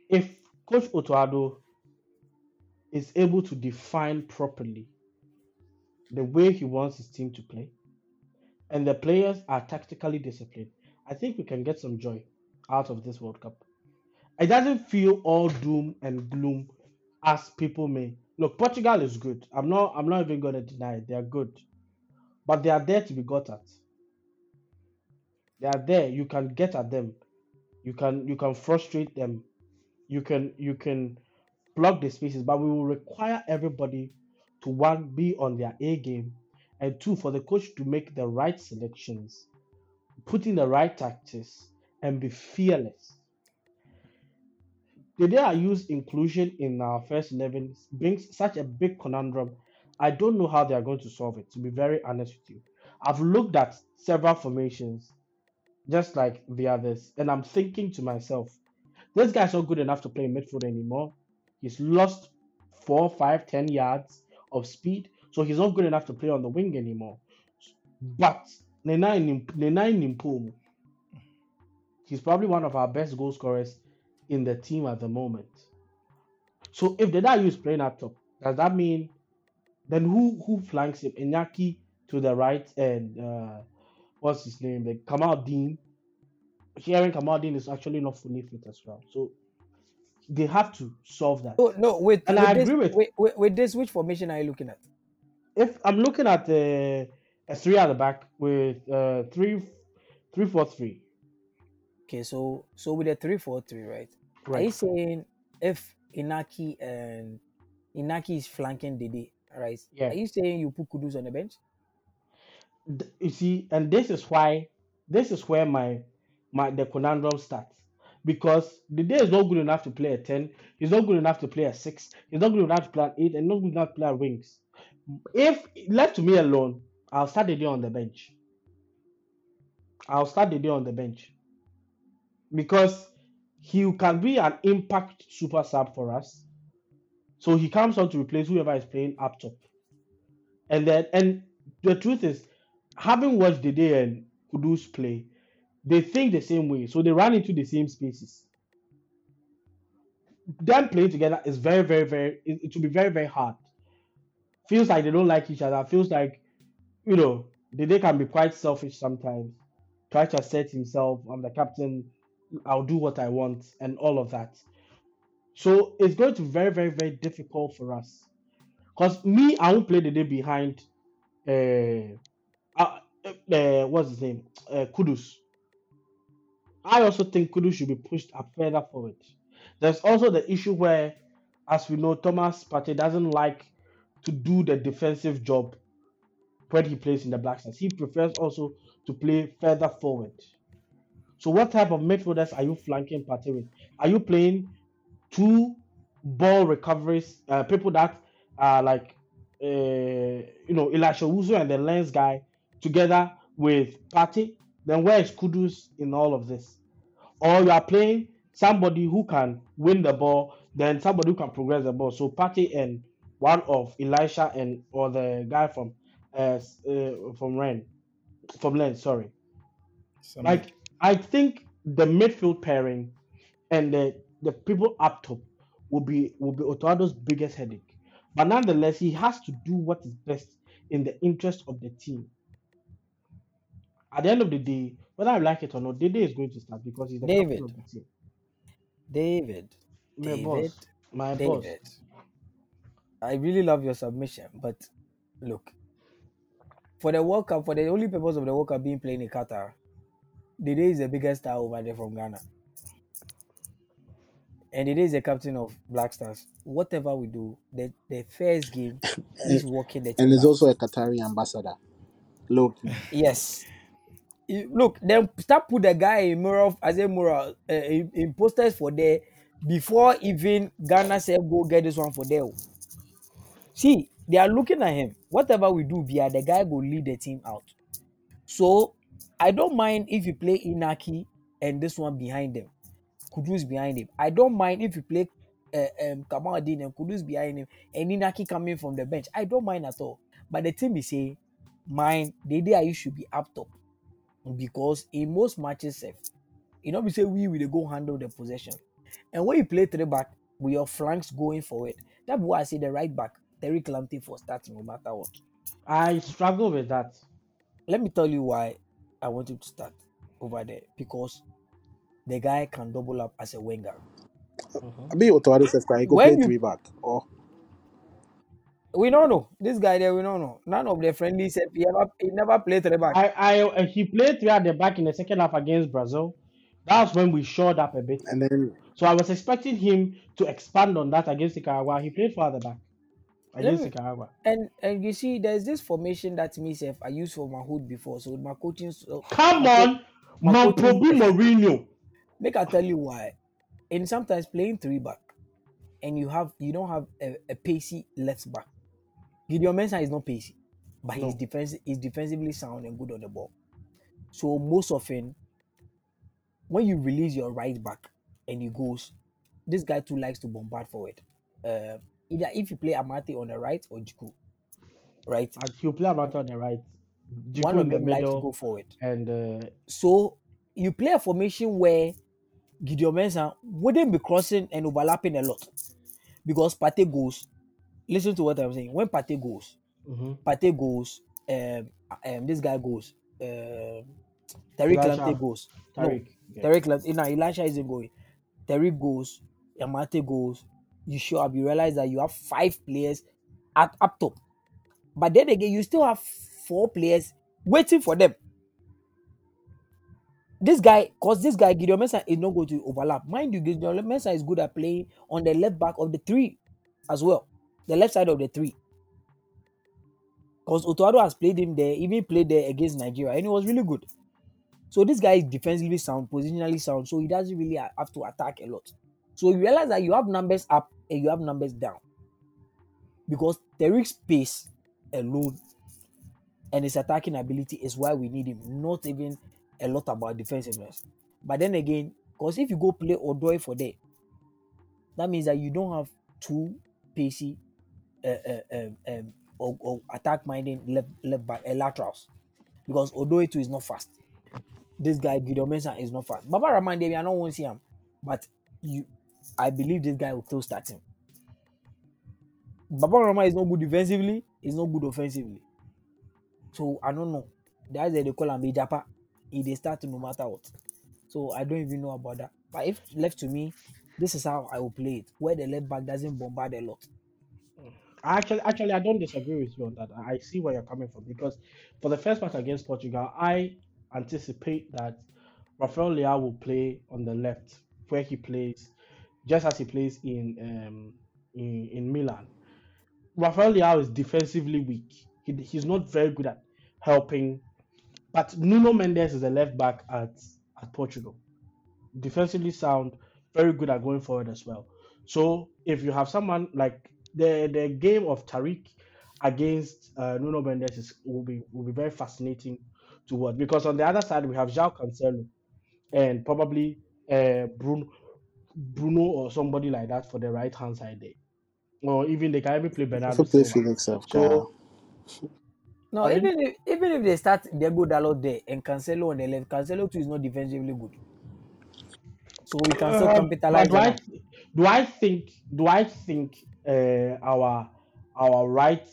if Coach Otto Addo is able to define properly the way he wants his team to play, and the players are tactically disciplined, I think we can get some joy out of this World Cup. It doesn't feel all doom and gloom as people may. Look, Portugal is good. I'm not. I'm not even to deny it. They are good, but they are there to be got at. They are there. You can get at them. You can. You can frustrate them. You can. You can block the spaces, but we will require everybody to one be on their A game, and two for the coach to make the right selections, put in the right tactics, and be fearless. Dede Ayew's inclusion in our first 11 brings such a big conundrum. I don't know how they are going to solve it, to be very honest with you. I've looked at several formations, just like the others, and I'm thinking to myself, this guy's not good enough to play midfield anymore. He's lost four, five, ten yards of speed. So he's not good enough to play on the wing anymore. But Nena Nimpomu, he's probably one of our best goal scorers in the team at the moment. So if Dede Ayew is playing up top, does that mean then who who flanks him? Iñaki to the right and uh, what's his name? The Kamaldeen. Hearing Kamaldeen is actually not fully fit as well. So they have to solve that. No, no, with, And with I agree with- with, with, with this, which formation are you looking at? If I'm looking at the a three at the back with uh three three four three. Okay, so so with the three four three, right? Are you saying if Inaki and Inaki is flanking Dede, right? Yeah. Are you saying you put Kudus on the bench? You see, and this is why this is where my my the conundrum starts. Because Dede is not good enough to play a 10, he's not good enough to play a 6, he's not good enough to play an 8, and not good enough to play a wings. If left to me alone, I'll start Dede on the bench. I'll start Dede on the bench. Because he can be an impact super sub for us. So he comes on to replace whoever is playing up top. And then and the truth is, having watched Dede and Kudus play, they think the same way, so they run into the same spaces. Them playing together is very, very, very. It, it will be very, very hard. Feels like they don't like each other. Feels like, you know, Dede can be quite selfish sometimes. Try to assert himself. I'm the captain. I'll do what I want, and all of that. So it's going to be very, very, very difficult for us. Cause me, I won't play Dede behind. Uh, uh, uh, what's his name? Uh, Kudus. I also think Kudus should be pushed up further forward. There's also the issue where, as we know, Thomas Partey doesn't like to do the defensive job when he plays in the Black Stars. He prefers also to play further forward. So, what type of midfielders are you flanking Partey with? Are you playing two ball recoveries, uh, people that are like, uh, you know, Elisha Owusu and the lens guy together with Partey? Then where is Kudus in all of this? Or you are playing somebody who can win the ball, then somebody who can progress the ball. So Partey and one of Elisha and or the guy from uh, uh from Ren from Lens, sorry. Some- Like I think the midfield pairing and the the people up top will be will be Otto Addo's biggest headache. But nonetheless, he has to do what is best in the interest of the team. At the end of the day, whether I like it or not, Dede is going to start because he's the David. captain of the team. David, My David, boss, my boss. I really love your submission, but look, for the World Cup, for the only purpose of the World Cup being played in Qatar, Dede is the biggest star over there from Ghana. And Dede is the captain of Black Stars. Whatever we do, the, the first game, is working the And he's also a Qatari ambassador. Look, Yes. You- Look, then start put the guy in mural as a mural uh, in, in posters for there before even Ghana said go get this one for there. See, they are looking at him. Whatever we do, via the guy will lead the team out. So I don't mind if you play Inaki and this one behind them, Kudus behind him. I don't mind if you play uh, um, Kamaldeen and Kudus behind him and Inaki coming from the bench. I don't mind at all. But the team is saying, mind, the idea you should be up top because in most matches, you know, we say we will go handle the possession. And when you play three back with your flanks going forward, that's why I say the right back, Tariq Lamptey for starting no matter what. I struggle with that. Let me tell you why I want him to start over there because the guy can double up as a winger. Mhm. I be Otto Addo says he go When play you- three back. Or We don't know this guy there. We don't know. None of the friendly said he ever he never played three back. I, I, uh, he played three at the back in the second half against Brazil. That's when we showed up a bit. and then So I was expecting him to expand on that against the Nicaragua. He played far at the back against me- Nicaragua. And and you see, there's this formation that me self I used for my hood before. So my coaching, so Come my co- on, my coaching- Mampobi Mourinho. make I tell you why. And sometimes playing three back, and you have you don't have a, a pacey left back. Gideon Mensah is not pacey, but he's No. defensive he's defensively sound and good on the ball. So most often, when you release your right back and he goes, this guy too likes to bombard forward. Uh, either if you play Amartey on the right or Djiku, right? And he'll play Amartey on the right, Djiku One of the them likes to go forward. and uh, So you play a formation where Gideon Mensah wouldn't be crossing and overlapping a lot because Partey goes. Listen to what I'm saying. When Partey goes, mhm. Partey goes, um, um, this guy goes, um, Tariq. Lamptey goes. No, Tariq. yeah. Tariq Lamptey, no, Elisha isn't going. Tariq goes, Yamate goes. You show up, you realize that you have five players at up top. But then again, you still have four players waiting for them. This guy, because this guy, Gideon Mensah, is not going to overlap. Mind you, Gideon Mensah is good at playing on the left back of the three as well. The left side of the three. Because Otto Addo has played him there, even played there against Nigeria, and it was really good. So this guy is defensively sound, positionally sound, so he doesn't really have to attack a lot. So you realize that you have numbers up and you have numbers down. Because Tariq's pace alone and his attacking ability is why we need him, not even a lot about defensiveness. But then again, because if you go play Odoi for there, that means that you don't have two pacey uh, uh, um, um, or, or attack minding left left back uh, laterals because Odoi too is not fast. This guy Gideon Mensah is not fast. Baba Rahman Devi, I don't want to see him, but you, I believe this guy will still start him. Baba Rahman is not good defensively. He's not good offensively. So I don't know. That's why they call him Ejapa. He they start no matter what. So I don't even know about that. But if left to me, this is how I will play it. Where the left back doesn't bombard a lot. Actually, actually, I don't disagree with you on that. I I see where you're coming from because for the first match against Portugal, I anticipate that Rafael Leao will play on the left where he plays, just as he plays in um in, in Milan. Rafael Leao is defensively weak. He, he's not very good at helping, but Nuno Mendes is a left back at at Portugal. Defensively sound, very good at going forward as well. So if you have someone like the the game of Tariq against uh, Nuno Mendes is, will be will be very fascinating to watch because on the other side we have João Cancelo and probably uh, Bruno Bruno or somebody like that for the right hand side there, or even they can even play Bernardo If play Silva. Felix F. So No, Pardon? even if even if they start Diego Dalot there and Cancelo on the left, Cancelo too is not defensively good. So we can still Uh, capitalize do I that. do I think do I think uh, our our right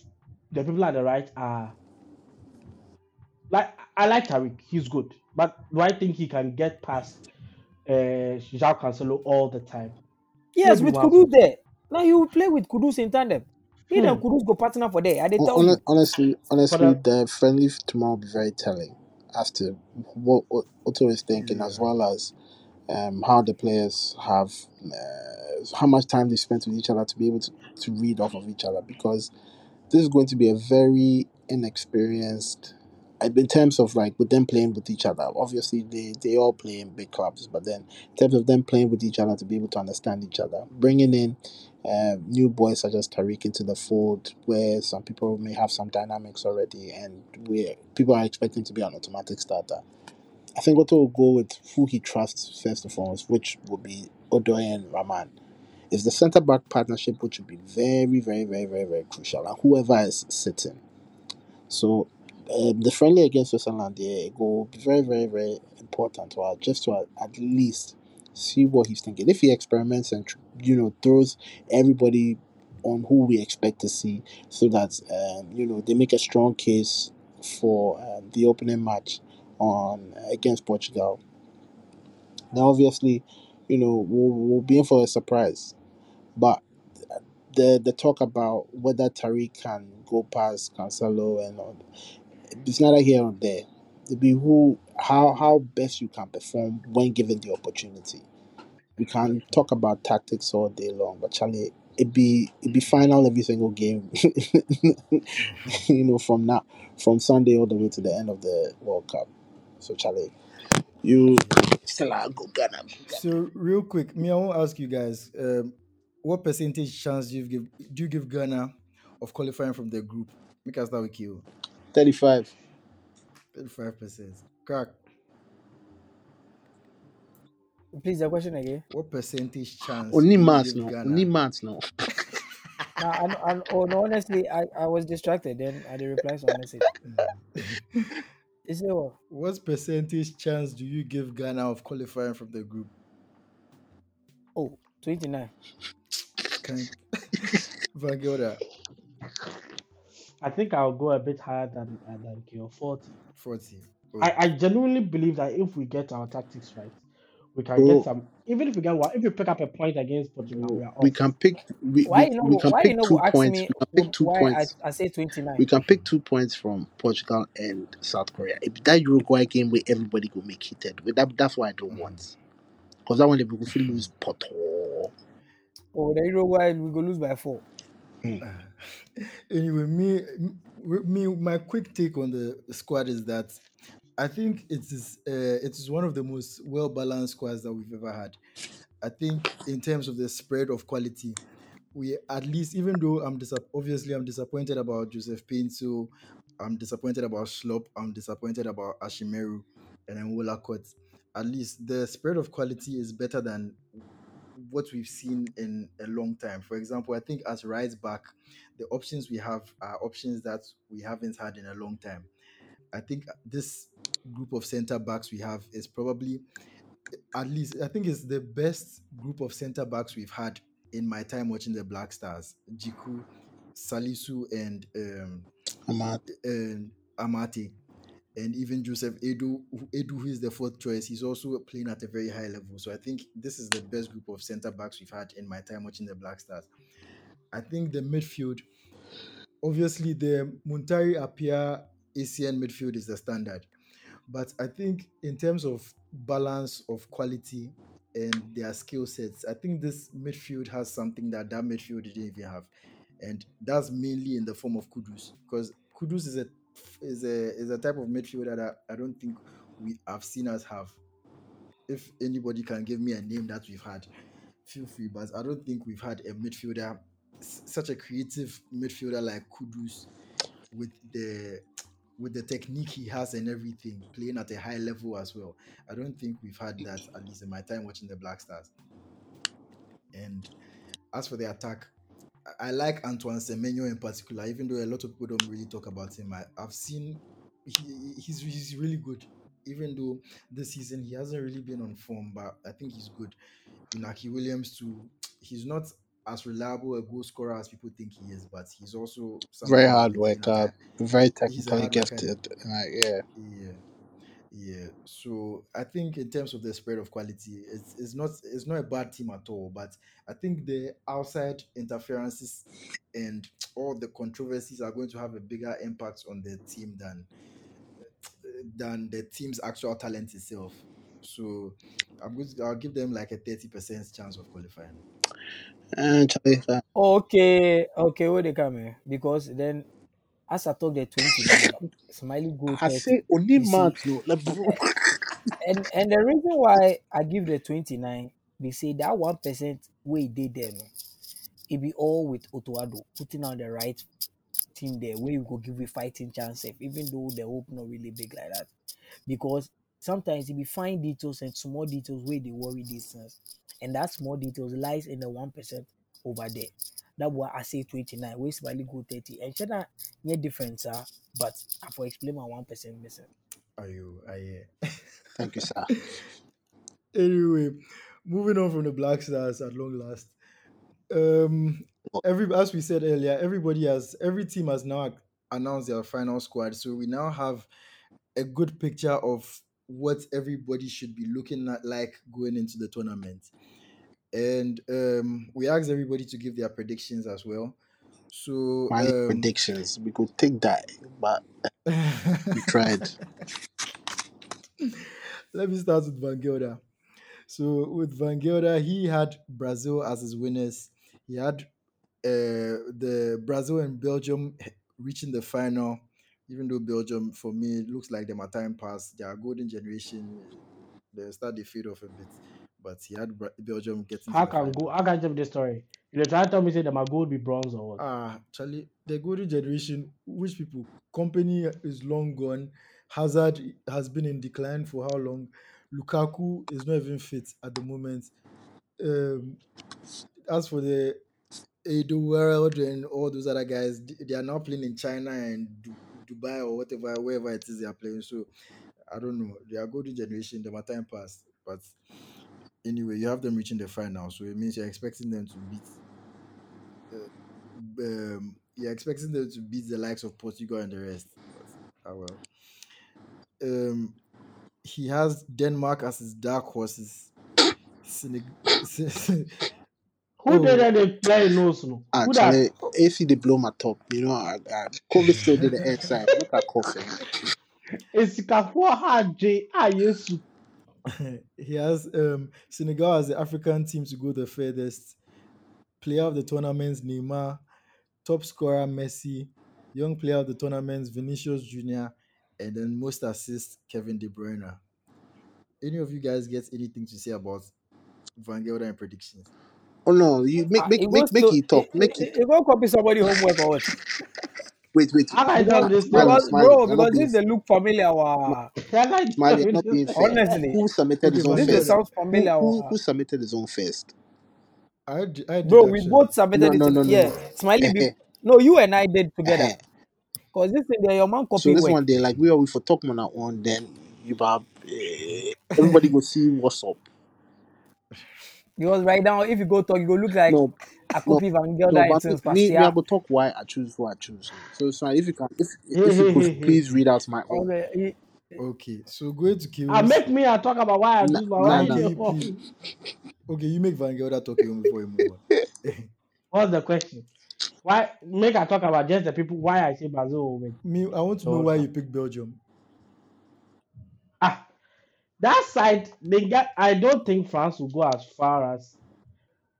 the people at the right are like I like Tariq, he's good, but do I think he can get past uh, João Cancelo all the time? Yes, Maybe with. Kudus there. Now you will play with Kudus in tandem. He and Hmm. Kudus go partner for there. I did Hon- tell honestly, honestly, the- the friendly tomorrow will be very telling as to what O- Otto is thinking, as well as um, how the players have, uh, how much time they spent with each other to be able to, to read off of each other. Because this is going to be a very inexperienced, uh, in terms of like with them playing with each other. Obviously, they, they all play in big clubs, but then in terms of them playing with each other to be able to understand each other, bringing in uh, new boys such as Tariq into the fold, where some people may have some dynamics already, and where people are expecting to be an automatic starter. I think Otto will go with who he trusts first and foremost, which will be Odoi and Rahman. It's the centre back partnership which will be very, very, very, very, very crucial, and whoever is sitting. So um, the friendly against Switzerland, yeah, it will be very, very, very important to us, just to at, least see what he's thinking. If he experiments and you know throws everybody on who we expect to see, so that um, you know they make a strong case for um, the opening match on against Portugal. Now, obviously, you know we'll, we'll be in for a surprise, but the the talk about whether Tariq can go past Cancelo and it's neither here or there. It'll be who how how best you can perform when given the opportunity. We can talk about tactics all day long, but Charlie, it be it be final every single game. you know, from now from Sunday all the way to the end of the World Cup. So Charlie, you still are Ghana. So real quick, me, I want to ask you guys, um, what percentage chance do you give do you give Ghana of qualifying from the group? Make us start with you. Thirty-five. Thirty-five percent. Crack. Please, the question again. What percentage chance Only do you no. Ghana? Only months no. Nah, I, I, oh, no, honestly, I, I was distracted. Then I did reply some message. Mm. Is it what? what percentage chance do you give Ghana of qualifying from the group? Oh, 29. Can Van Gelder, I think I'll go a bit higher than uh, than Kyo, 40. 40. I, I genuinely believe that if we get our tactics right, we can Oh. get some. Even if we get one, if we pick up a point against Portugal, we are We can pick. We, Why we, you know? we can Why you know? two points. me We can pick two why points. I, I say 29. We can pick two points from Portugal and South Korea. If that Uruguay game where everybody go make heated, with that that's what I don't want. Because that one they will feel lose pot. Oh, the Uruguay we go lose by four. anyway, me, me, my quick take on the squad is that I think it is uh, it is one of the most well balanced squads that we've ever had. I think in terms of the spread of quality, we at least even though I'm obviously I'm disappointed about Joseph Paintsil, I'm disappointed about Slop, I'm disappointed about Ashimeru and then Wollacott. At least the spread of quality is better than what we've seen in a long time. For example, I think as right back, the options we have are options that we haven't had in a long time. I think this group of centre backs we have is probably at least I think it's the best group of centre backs we've had in my time watching the Black Stars. Djiku, Salisu, and um, and Amartey, and even Joseph Aidoo, Aidoo, who is the fourth choice, he's also playing at a very high level. So I think this is the best group of centre backs we've had in my time watching the Black Stars. I think the midfield, obviously, the Muntari Appiah Essien midfield is the standard. But I think in terms of balance of quality and their skill sets, I think this midfield has something that that midfield didn't even have, and that's mainly in the form of Kudus because Kudus is a is a is a type of midfielder that I don't think we have seen us have. If anybody can give me a name that we've had, feel free. But I don't think we've had a midfielder such a creative midfielder like Kudus with the with the technique he has and everything, playing at a high level as well. I don't think we've had that at least in my time watching the Black Stars. And as for the attack, I- like Antoine Semenyo in particular, even though a lot of people don't really talk about him. I, I've seen he, he's he's really good. Even though this season he hasn't really been on form, but I think he's good. Inaki Williams too. He's not as reliable a goal scorer as people think he is, but he's also Very hard worker, very technically gifted. Like, yeah. yeah, yeah. So I think in terms of the spread of quality, it's, it's not it's not a bad team at all. But I think the outside interferences and all the controversies are going to have a bigger impact on the team than than the team's actual talent itself. So I'm going to, I'll give them like a thirty percent chance of qualifying. And uh, Okay, okay, where they come here? Because then, as I talk the 29, Smiley go I say only You no. And and the reason why I give the 29, they say that one percent way they there, no, it be all with Otto Addo putting on the right team there, where you go give a fighting chance, even though the hope not really big like that. Because sometimes it be fine details and small details where they worry these things, and that small details lies in the one percent over there. That why I say 29, where Smiley go 30, and China yeah difference, uh, but I for explain my one percent missing. Are you? Are you? Thank you, sir. anyway, moving on from the Black Stars at long last. Um, every as we said earlier, everybody has every team has now announced their final squad, so we now have a good picture of what everybody should be looking at like going into the tournament. And um, we asked everybody to give their predictions as well. So My um, predictions, we could take that, but we tried. Let me start with Van Gelder. So with Van Gelder, he had Brazil as his winners. He had uh, the Brazil and Belgium reaching the final. Even though Belgium, for me, looks like them at time pass. Their golden generation, they start to fade off a bit. But he had Bra- Belgium getting How can go? How can tell me this story? You try to tell me say that my gold be bronze or what? Ah, Charlie, the golden generation, which people, company is long gone. Hazard has been in decline for how long? Lukaku is not even fit at the moment. Um, as for the Edo World and all those other guys, they are now playing in China and Dubai or whatever, wherever it is they are playing. So I don't know. They are golden generation. The time pass, but anyway, you have them reaching the final, so it means you're expecting them to beat. Uh, um, you're expecting them to beat the likes of Portugal and the rest. But oh well. Um, he has Denmark as his dark horses. Seneg- Who Oh. did that they play knows no? Who that? Actually, AC they blow my top. You know, I, I, COVID still did the air side. Look at coughing. Esikafoɔ ha agye a Yesu. he has um, Senegal as the African team to go the furthest. Player of the tournament, Neymar. Top scorer, Messi. Young player of the tournament, Vinicius Junior. And then most assists, Kevin De Bruyne. Any of you guys get anything to say about Van Gelder and predictions? Oh no, you make make it make goes make to- it talk. it- Make it, it. it go copy somebody homework or what? Wait, wait. How can I tell this Smiley, story? Because, smiley. bro, because this they look familiar. Wow. How can I tell smiley. Not being fair. Honestly, Who submitted his own this first? sounds Who, familiar. who wow. who submitted his own first? I, d- I did Bro, we actually. both submitted No, it. no, to- no, no, yeah, no. Smiley. Be- no, you and I did together. Cause this thing there, your man So copy this work. one day, like we are we for talk on that one, then you have eh, everybody go see what's up. Because right now, if you go talk, you go look like No, a no, copy Van Gelder and but since me, me, I Pastia. talk why I choose who I choose. So, so if you can, if if you could hey, hey. please read out my own. Okay, Okay, so going to Ah, Kills. make me a talk about why I Nah, choose my nah, why nah. Okay, you please. Okay, you make Van Gelder talk even before you move on. What's the question? Why make I talk about just the people why I say Brazil will win? Me, I want to know why you picked Belgium. ah that side they get I don't think France will go as far as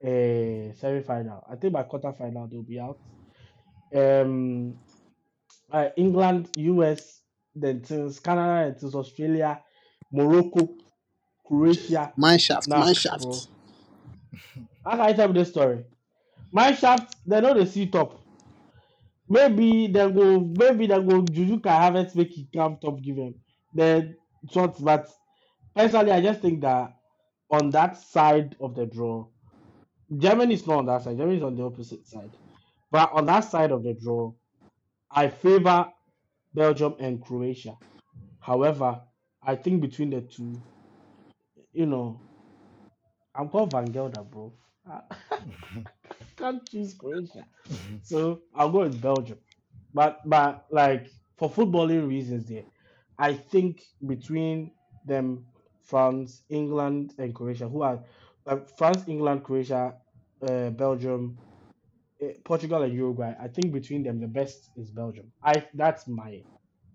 uh semi final. I think by quarter final they'll be out. Um uh, England, US, then since Canada and since Australia, Morocco, Croatia. Mine shaft, Nah, mine bro. shaft. How can I tell you this story? My shaft, they know the see top. Maybe they go, maybe they go. Juju can have it make it come top, give him. Then short, but personally, I just think that on that side of the draw, Germany is not on that side. Germany is on the opposite side. But on that side of the draw, I favor Belgium and Croatia. However, I think between the two, you know, I'm called Van Gelder, bro. I ah. can't choose Croatia. So I'll go with Belgium. But but like for footballing reasons there, I think between them, France, England, and Croatia, who are uh, France, England, Croatia, uh, Belgium, eh, Portugal, and Uruguay. I think between them, the best is Belgium. I that's my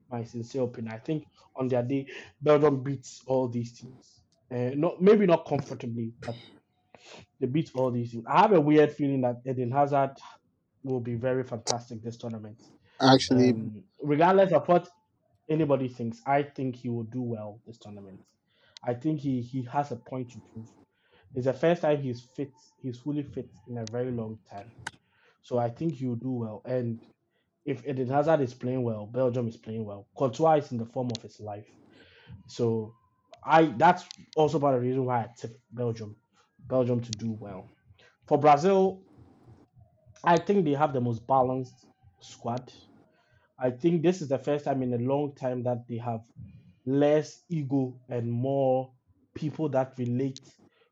my sincere opinion. I think on their day, Belgium beats all these teams. Uh, not maybe not comfortably, but they beat all these teams. I have a weird feeling that Eden Hazard will be very fantastic this tournament. Actually, Um, regardless of what anybody thinks, I think he will do well this tournament. I think he he has a point to prove. It's the first time he's fit, he's fully fit in a very long time. So I think he'll do well. And if Eden Hazard is playing well, Belgium is playing well. Courtois is in the form of his life. So I that's also part of the reason why I tip Belgium, Belgium to do well. For Brazil, I think they have the most balanced squad. I think this is the first time in a long time that they have less ego and more people that relate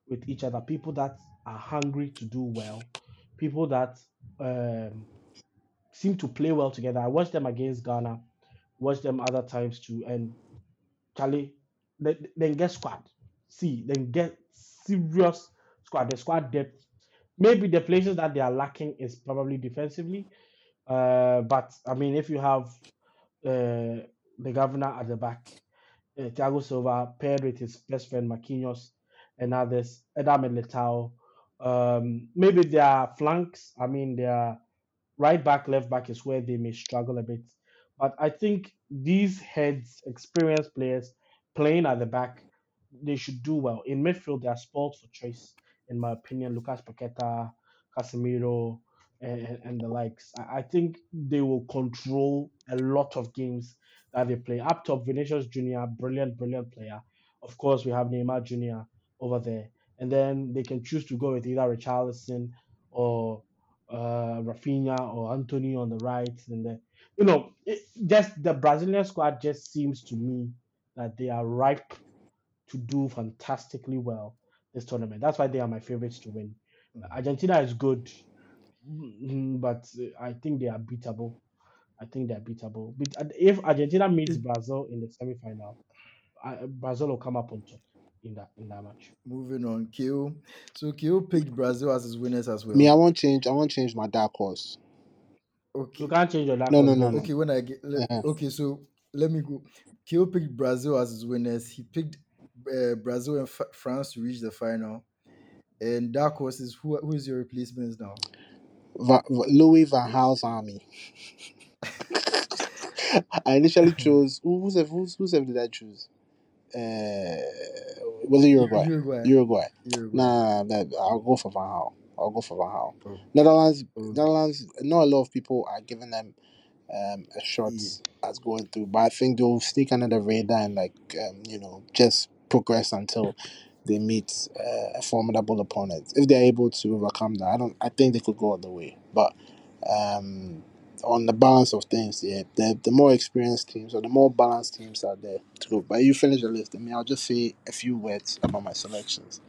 with each other, people that are hungry to do well, people that um, seem to play well together. I watched them against Ghana, watched them other times too, and Charlie, then get squad. See, then get serious squad. The squad depth. Maybe the places that they are lacking is probably defensively. Uh, but I mean, if you have uh, the governor at the back, uh, Thiago Silva paired with his best friend Marquinhos and others, Adam and Letao. Um, maybe their flanks. I mean, their right back, left back is where they may struggle a bit. But I think these heads, experienced players playing at the back, they should do well. In midfield, they are spoiled for choice, in my opinion. Lucas Paqueta, Casemiro, and, and the likes. I, I think they will control a lot of games that they play. Up top, Vinicius Junior, brilliant, brilliant player. Of course, we have Neymar Junior over there, and then they can choose to go with either Richarlison or uh, Rafinha or Antony on the right, and then, you know, it, just the Brazilian squad just seems to me that they are ripe to do fantastically well this tournament. That's why they are my favorites to win. Argentina is good, mm, but I think they are beatable. I think they're beatable. But if Argentina meets Brazil in the semi-final, Brazil will come up on top in that in that match. Moving on, Kyo. So Kyo picked Brazil as his winners as well. Me, I won't change. I won't change my dark horse. okay. You can't change your dark No, horse no, no, no. Okay, when I get le- Uh-huh. okay, so let me go. Kyo picked Brazil as his winners. He picked uh, Brazil and F- France to reach the final. And dark horses, who who is your replacements now? Va- Va- Louis Van Gaal's army. I initially chose who, who's who's who's did I choose? Uh, was it Uruguay? Uruguay. Uruguay. Uruguay. Nah, that I'll go for Van Gaal. I'll go for Van Gaal. Oh, Netherlands. Netherlands. Not a lot of people are giving them um, a shot Yeah. as going through, but I think they'll sneak under the radar and like um, you know just progress until they meet uh, a formidable opponent. If they're able to overcome that, I don't. I think they could go all the way. But um, on the balance of things, yeah, the the more experienced teams or the more balanced teams are there to go. But you finish the list. I mean, I'll just say a few words about my selections.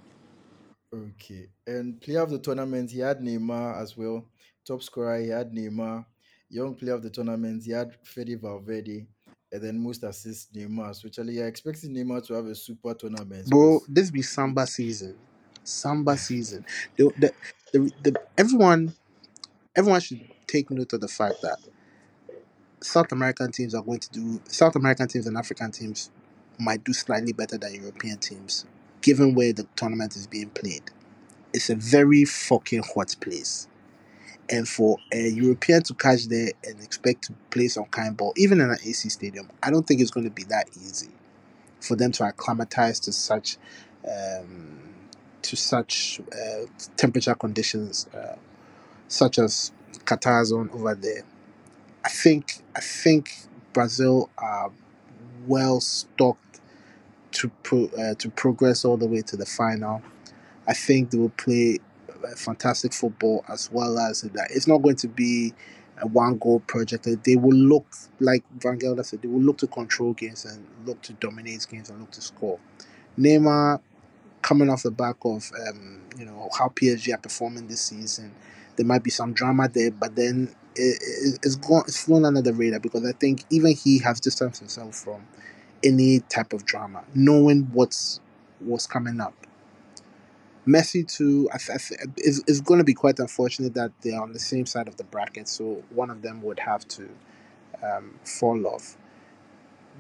Okay. And player of the tournament, he had Neymar as well. Top scorer, he had Neymar. Young player of the tournament, he had Fede Valverde. And then most assists, Neymar. So, actually, you're expecting Neymar to have a super tournament. Bro, this be Samba season. Samba season. The, the, the, the, everyone, everyone should take note of the fact that South American teams are going to do South American teams and African teams might do slightly better than European teams, given where the tournament is being played. It's a very fucking hot place. And for a European to catch there and expect to play some kind ball, even in an AC stadium, I don't think it's going to be that easy for them to acclimatize to such um, to such uh, temperature conditions, uh, such as Qatar's on over there. I think I think Brazil are well stocked to pro, uh, to progress all the way to the final. I think they will play uh, fantastic football as well as that. It's not going to be a one goal project. They will look like Van Gelder said. They will look to control games and look to dominate games and look to score. Neymar coming off the back of um, you know how PSG are performing this season. There might be some drama there, but then it, it, it's gone. It's flown under the radar because I think even he has distanced himself from any type of drama, knowing what's what's coming up. Messi too. I, th- I th- it's, it's going to be quite unfortunate that they're on the same side of the bracket, so one of them would have to um, fall off.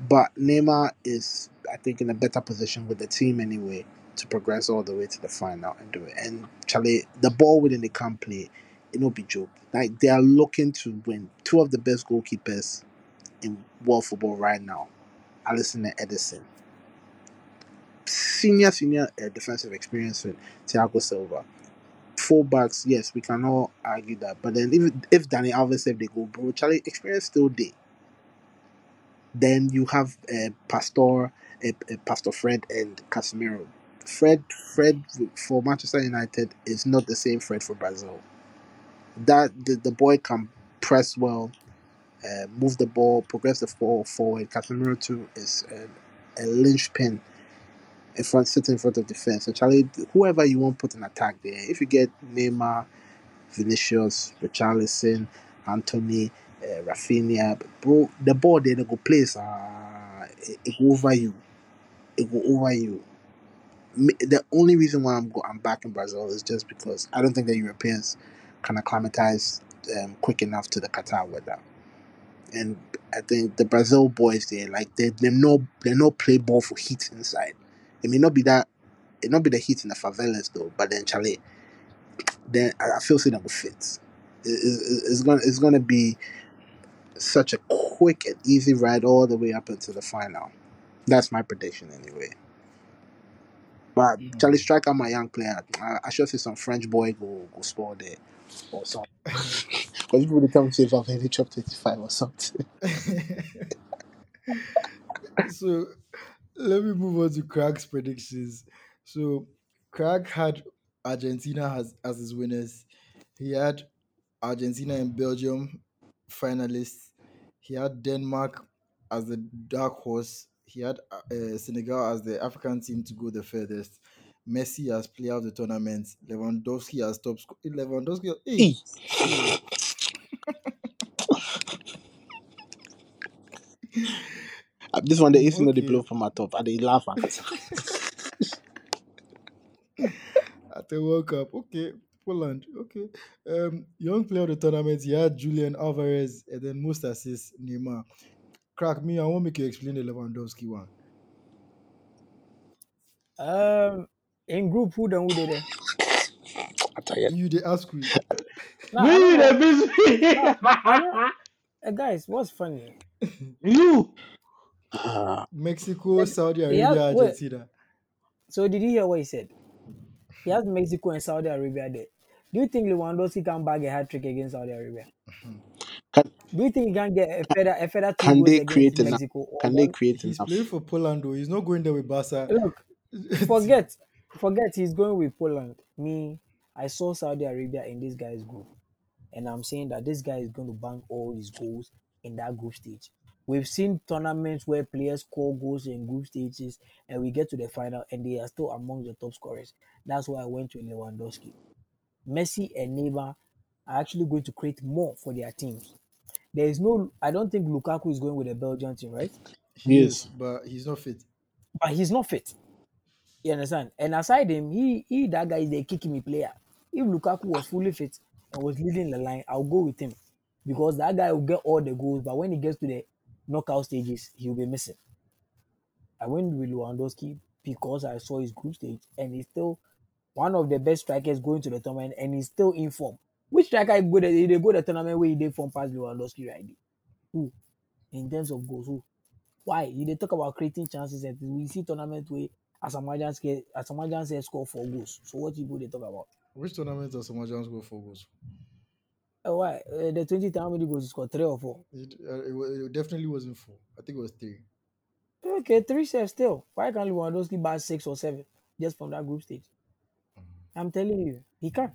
But Neymar is, I think, in a better position with the team anyway to progress all the way to the final and do it. And Charlie, the ball within the camp play, it will be joke. Like they are looking to win. Two of the best goalkeepers in world football right now, Alisson and Ederson. Senior, senior uh, defensive experience with Thiago Silva. Fullbacks, yes, we can all argue that. But then if if Dani Alves said they go, bro, Charlie, experience still there. Then you have uh, Pastor, uh, uh, Pastor Fred and Casemiro. Fred, Fred for Manchester United is not the same Fred for Brazil. That the, the boy can press well, uh, move the ball, progress the ball forward. Casemiro too is a, a linchpin in front, sitting in front of defense. So whoever you want put an attack there. If you get Neymar, Vinicius, Richarlison, Antony, uh, Rafinha, bro, the ball there they go place. Uh, it, it go over you. It go over you. The only reason why I'm go, I'm back in Brazil is just because I don't think the Europeans can acclimatize um, quick enough to the Qatar weather. And I think the Brazil boys there, like they they know they know play ball for heat inside. It may not be that it not be the heat in the favelas though, but then Charlie, then I, feel say that will fit. It, it, it's gonna it's gonna be such a quick and easy ride all the way up into the final. That's my prediction anyway. But Charlie Striker, my young player, I, I should see some French boy go go score there or something. Because people they tell me say if I've chopped 85 or something. so let me move on to Craig's predictions. So Craig had Argentina as, as his winners. He had Argentina and Belgium finalists. He had Denmark as the dark horse. He had uh, Senegal as the African team to go the furthest. Messi as player of the tournament. Lewandowski as top scorer. Lewandowski. Hey, Hey. Uh, This one, the AC no dey Okay. blow from my top. I dey laugh at at the World Cup. Okay, Poland. Okay. Um, young player of the tournament. He had Julian Alvarez and then most assists Neymar. Crack me. I won't make you explain the Lewandowski one. Um, in group, who then who they there? I tell you. You they ask me. Nah, I We don't the know. misery. Uh, guys, what's funny? you. Ah, Mexico, Saudi he has Arabia, wait. Argentina. So did you hear what he said? He has Mexico and Saudi Arabia there. Do you think Lewandowski can bag a hat trick against Saudi Arabia? can, Do you think he can get a further a further two can goals they against create enough? Mexico or Can they one? create He's enough? playing for Poland though. He's not going there with Barca. Look, forget, forget. He's going with Poland. Me, I saw Saudi Arabia in this guy's group, and I'm saying that this guy is going to bank all his goals in that group stage. We've seen tournaments where players score goals in group stages, and we get to the final, and they are still among the top scorers. That's why I went to Lewandowski. Messi and Neymar are actually going to create more for their teams. There is no, I don't think Lukaku is going with the Belgian team, right? he Yes. is, but he's not fit. But he's not fit. You understand? And aside him, he he that guy is a kicking me player. If Lukaku was fully fit and was leading the line, I'll go with him because that guy will get all the goals. But when he gets to the knockout stages, he'll be missing. I went with Lewandowski because I saw his group stage and he's still one of the best strikers going to the tournament and he's still in form. Which striker go the, they go the tournament where he did form past Lewandowski right? Who? In terms of goals, who? Why? They talk about creating chances and we see tournament where Asamoah Gyan says Asamoah Gyan says score four goals. So what people they talk about? Which tournament does Asamoah Gyan score for goals? Uh, why? Uh, the 20 how many goals he scored? Three or four? It, uh, it, it definitely wasn't four. I think it was three. Okay, three saves still. Why can't Lewandowski buy six or seven just from that group stage? I'm telling you, he can.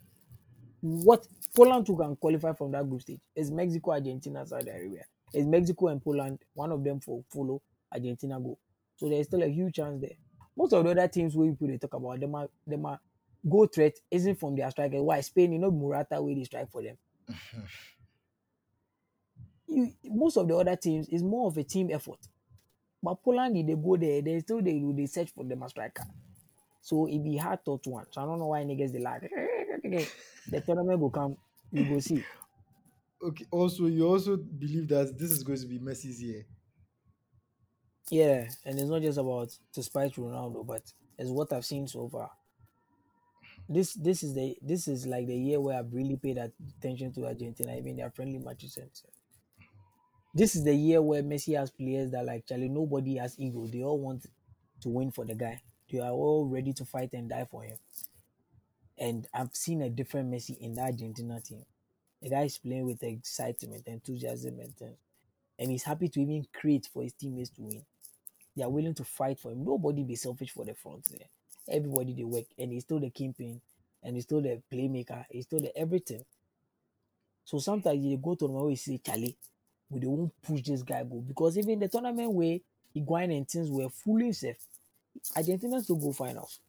What Poland too can qualify from that group stage is Mexico, Argentina, Saudi Arabia. It's Mexico and Poland one of them for follow Argentina go? So there's still a huge chance there. Most of the other teams where people talk about them are them are goal threat isn't from their striker. Why Spain? You know Murata where they strike for them. You, most of the other teams is more of a team effort. But Poland, if they go there, they still they they search for them a striker. So it be hard touch one. So I don't know why niggas they like the tournament will come, you go see. Okay. Also, you also believe that this is going to be Messi's year. Yeah, and it's not just about to spite Ronaldo, but it's what I've seen so far. This this is the this is like the year where I've really paid attention to Argentina, even their friendly matches. and. This is the year where Messi has players that like Charlie, nobody has ego. They all want to win for the guy. They are all ready to fight and die for him. And I've seen a different Messi in the Argentina team. The guy is playing with excitement, enthusiasm, and and he's happy to even create for his teammates to win. They are willing to fight for him. Nobody be selfish for the front there. Everybody they work, and he's still the kingpin, and he's still the playmaker. He's still the everything. So sometimes you go to the you say, Charlie, we they won't push this guy go because even the tournament where Higuain and things were fully safe, Argentina still go finals,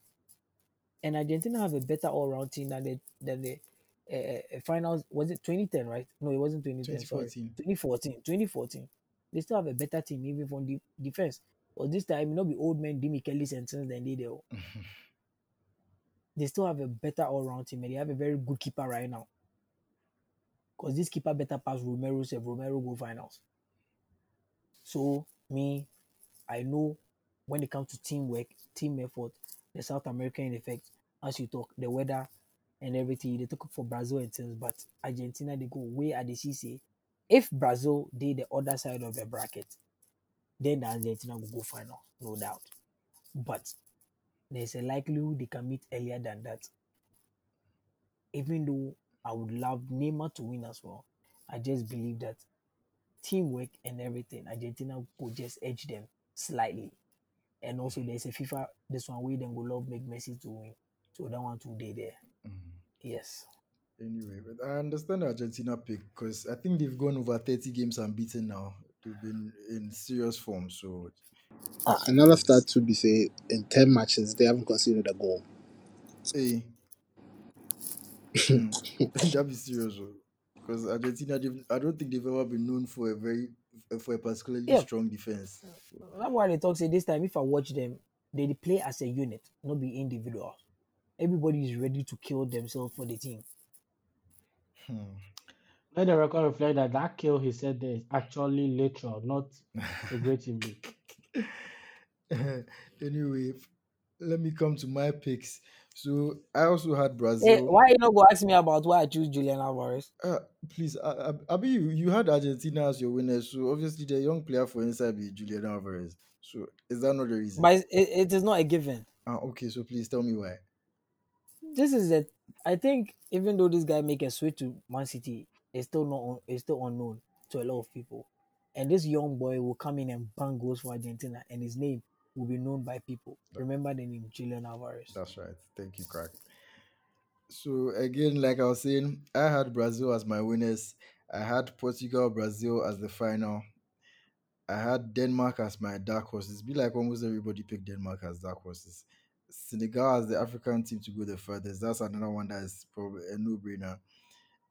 and Argentina have a better all-round team than the than the uh, finals. Was it 2010? Right? No, it wasn't 2010. Sorry, 2014. 2014. 2014. They still have a better team even from the defense. But this time, you know, be old men, Dimi Kelly sentence than they do. They still have a better all-round team, and they have a very good keeper right now. Because this keeper better pass Romero, if Romero go finals. So me, I know when it comes to teamwork, team effort, the South American effect, as you talk, the weather and everything, they took for Brazil and things, but Argentina they go way at the CC. If Brazil did the other side of the bracket, then the Argentina will go final, no doubt. But there's a likelihood they can meet earlier than that. Even though I would love Neymar to win as well, I just believe that teamwork and everything, Argentina could just edge them slightly. And also there's a FIFA this one way then go love make Messi to win. So that one today there. Mhm. Yes. Anyway, but I understand Argentina pick because I think they've gone over 30 games unbeaten now. They've been in serious form. So, Ah, another stat to be say in ten matches they haven't conceded a goal. hey, hmm, that be serious. Because Argentina, they've- I don't think they've ever been known for a very for a particularly Yeah. strong defense. That's why they talk say this time if I watch them, they dey play as a unit, not be individual. Everybody is ready to kill themselves for the team. Hmm. Let the record reflect that that kill he said there is actually literal, not figuratively. anyway, let me come to my picks. So I also had Brazil. Hey, why you not go ask me about why I choose Julian Alvarez? Uh, please, uh, Abi, you, you had Argentina as your winner, so obviously the young player for inside be Julian Alvarez. So is that not the reason? But it, it is not a given. Ah, okay, so please tell me why. This is it. I think even though this guy make a switch to Man City, it's still not it's still unknown to a lot of people. And this young boy will come in and bang goals for Argentina, and his name will be known by people. Remember the name Julian Alvarez. That's right. Thank you, Crack. So again, like I was saying, I had Brazil as my winners. I had Portugal, Brazil as the final. I had Denmark as my dark horses. Be like almost everybody picked Denmark as dark horses. Senegal as the African team to go the furthest. That's another one that is probably a no-brainer.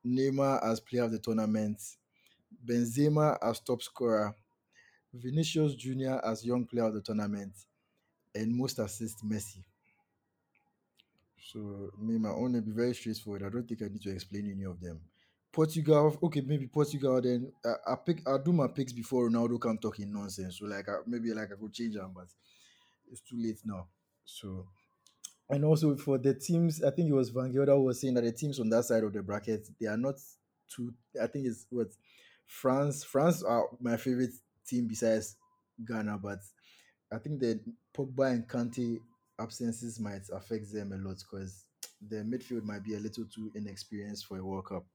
Neymar as player of the tournament. Benzema as top scorer. Vinicius Junior as young player of the tournament. And most assist Messi. So me, my own will be very straightforward. I don't think I need to explain any of them. Portugal, okay, maybe Portugal. Then I, I pick. I'll do my picks before Ronaldo come talking nonsense. So like, I, maybe like I could change them, but it's too late now. So, and also for the teams, I think it was Van Gelder was saying that the teams on that side of the bracket they are not too. I think it's what France. France are my favorite team besides Ghana, but I think that Pogba and Kante absences might affect them a lot because the midfield might be a little too inexperienced for a World Cup.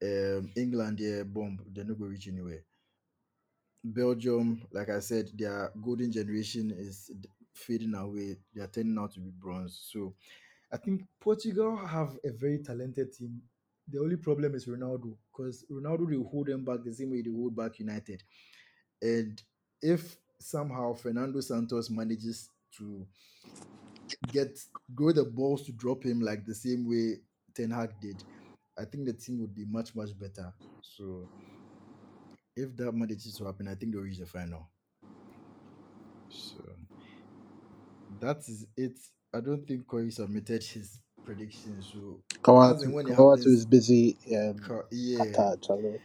Um, England, yeah, bomb, they're not going to reach anywhere. Belgium, like I said, their golden generation is fading away. They are turning out to be bronze. So I think Portugal have a very talented team. The only problem is Ronaldo because Ronaldo will hold them back the same way they hold back United. And if somehow Fernando Santos manages to get grow the balls to drop him like the same way Ten Hag did, I think the team would be much much better. So if that manages to happen, I think they'll reach the final. So that is it. I don't think Corey submitted his predictions. So as and Kawatu, when it Kawatu happens, is busy. Um, Ca- yeah. Qatar, chalo.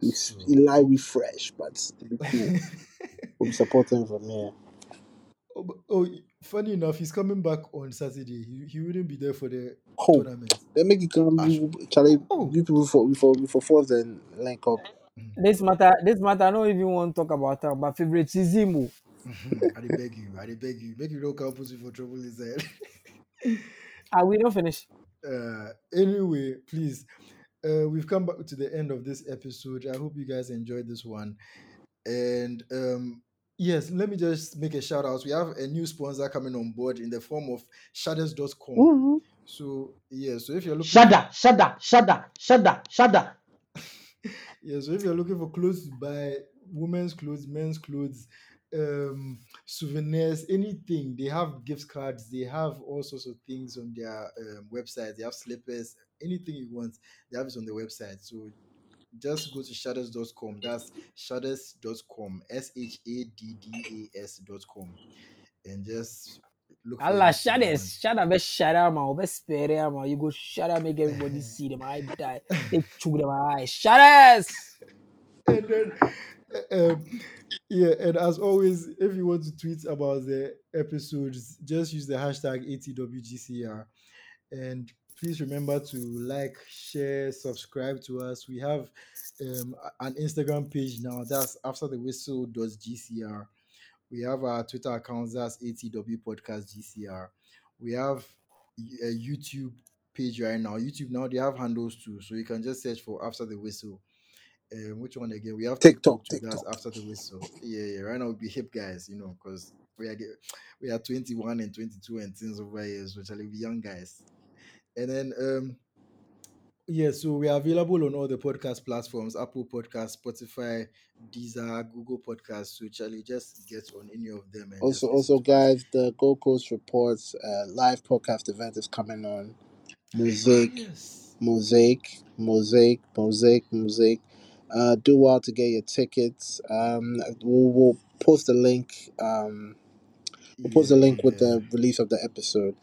He's So- Eli refresh, but it'll be cool. we'll be supporting him from here. Oh, but- oh, funny enough, he's coming back on Saturday. He, he wouldn't be there for the Hope. tournament. They make it come, Ah, you- Charlie. Oh. You people for for for fourth and link up. This matter, this matter, I don't even want to talk about her, but favoritism. Oh. I dey beg you, I dey beg you. Make you don't come put you for trouble inside. Ah, we don't finish. uh, anyway, please, uh, we've come back to the end of this episode. I hope you guys enjoyed this one. And um, yes, let me just make a shout out. We have a new sponsor coming on board in the form of shadows.com. Mhm. So, yeah, so if you're looking Shudder, shudder, shudder, shudder, shudder. Yeah, so if you're looking for clothes to buy, women's clothes, men's clothes, um, souvenirs, anything, they have gift cards, they have all sorts of things on their um, website. They have slippers, anything you want, they have it on the website. So just go to shadows.com. That's shadows.com, S H A D D A S.com, and just look Allah, anything shut you it. want. Shut up, man. Be spare man. You go up, make everybody see them. I die. They choke them eye. Shut us. and then um, yeah and as always if you want to tweet about the episodes just use the hashtag atwgcr and please remember to like share subscribe to us. We have um, an instagram page now. That's after the whistle gcr we have our twitter accounts that's atw podcast gcr we have a youtube page right now. Youtube now they have handles too. So you can just search for after the whistle um, which one again? We have TikTok. That's TikTok. after the whistle. Yeah, yeah. Right now we'll be hip guys, you know, because we are we are 21 and 22 and things over here, so shall we be young guys. And then um Yeah, so we are available on all the podcast platforms Apple Podcast, Spotify, Deezer, Google Podcasts. So, Charlie, just get on any of them. And Also, also, to guys, the Gold Coast Reports uh, live podcast event is coming on. Mosaic, Yes. Mosaic, Mosaic, Mosaic, Mosaic. Uh, do well to get your tickets. Um, we'll, we'll post the link. Um, we'll post the link with the. release of the episode.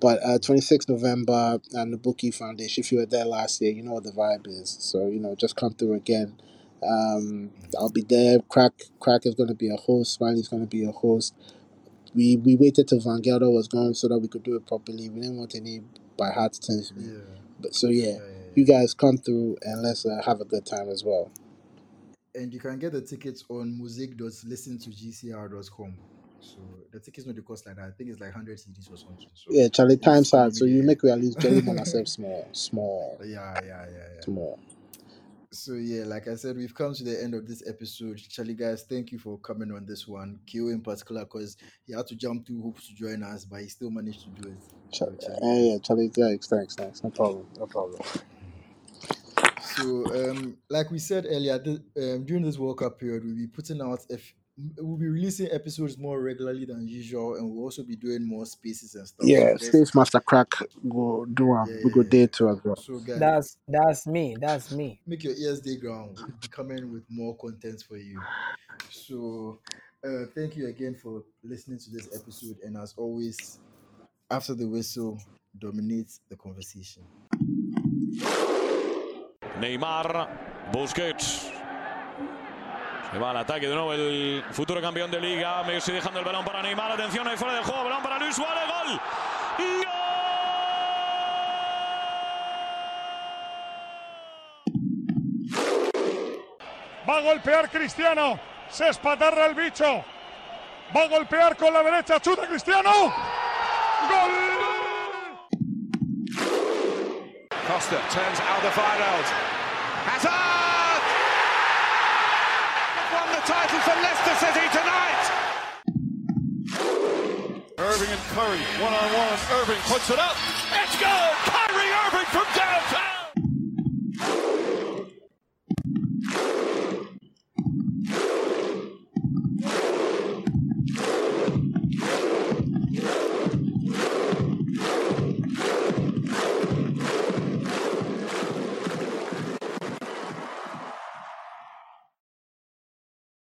But uh, 26th November and the Bookie Foundation. If you were there last year, you know what the vibe is. So you know, just come through again. Um, I'll be there. Crack, Crack is going to be a host. Smiley's going to be a host. We we waited till Van Gelder was gone so that we could do it properly. We didn't want any by heart things. Yeah. But so yeah, Yeah, yeah, you guys come through and let's uh, have a good time as well. And you can get the tickets on music.listentogcr.com. So the tickets not the cost like that. I think it's like 100 cedis or something. So Yeah, Charlie, time's hard, so you make we at least jelly on ourselves small, small, yeah, yeah, yeah, yeah. small. So yeah, like I said, we've come to the end of this episode. Charlie, guys, thank you for coming on this one. Kyo in particular, because he had to jump through hoops to join us, but he still managed to do it. Ch- So Charlie, yeah. Charlie, thanks, thanks, thanks. No problem, no problem. So, um, like we said earlier, th- um, during this World Cup period, we'll be putting out if we'll be releasing episodes more regularly than usual, and we'll also be doing more spaces and stuff. Yeah, just Space Master Crack go do um, yeah, we go yeah, day yeah. too as well. So, guys, That's that's me. That's me. make your ears day ground. We'll be coming with more content for you. So, uh, thank you again for listening to this episode, and as always, after the whistle, dominate the conversation. Neymar, Busquets. Se va al ataque de nuevo el futuro campeón de liga. Messi dejando el balón para Neymar. Atención ahí fuera del juego. Balón para Luis Suárez. Gol. Va a golpear Cristiano. Se espatarra el bicho. Va a golpear con la derecha. Chuta Cristiano. Gol. Costa turns Alderweireld. Hazard! Won the title for Leicester City tonight. Irving and Curry one on one. Irving puts it up. It's goal.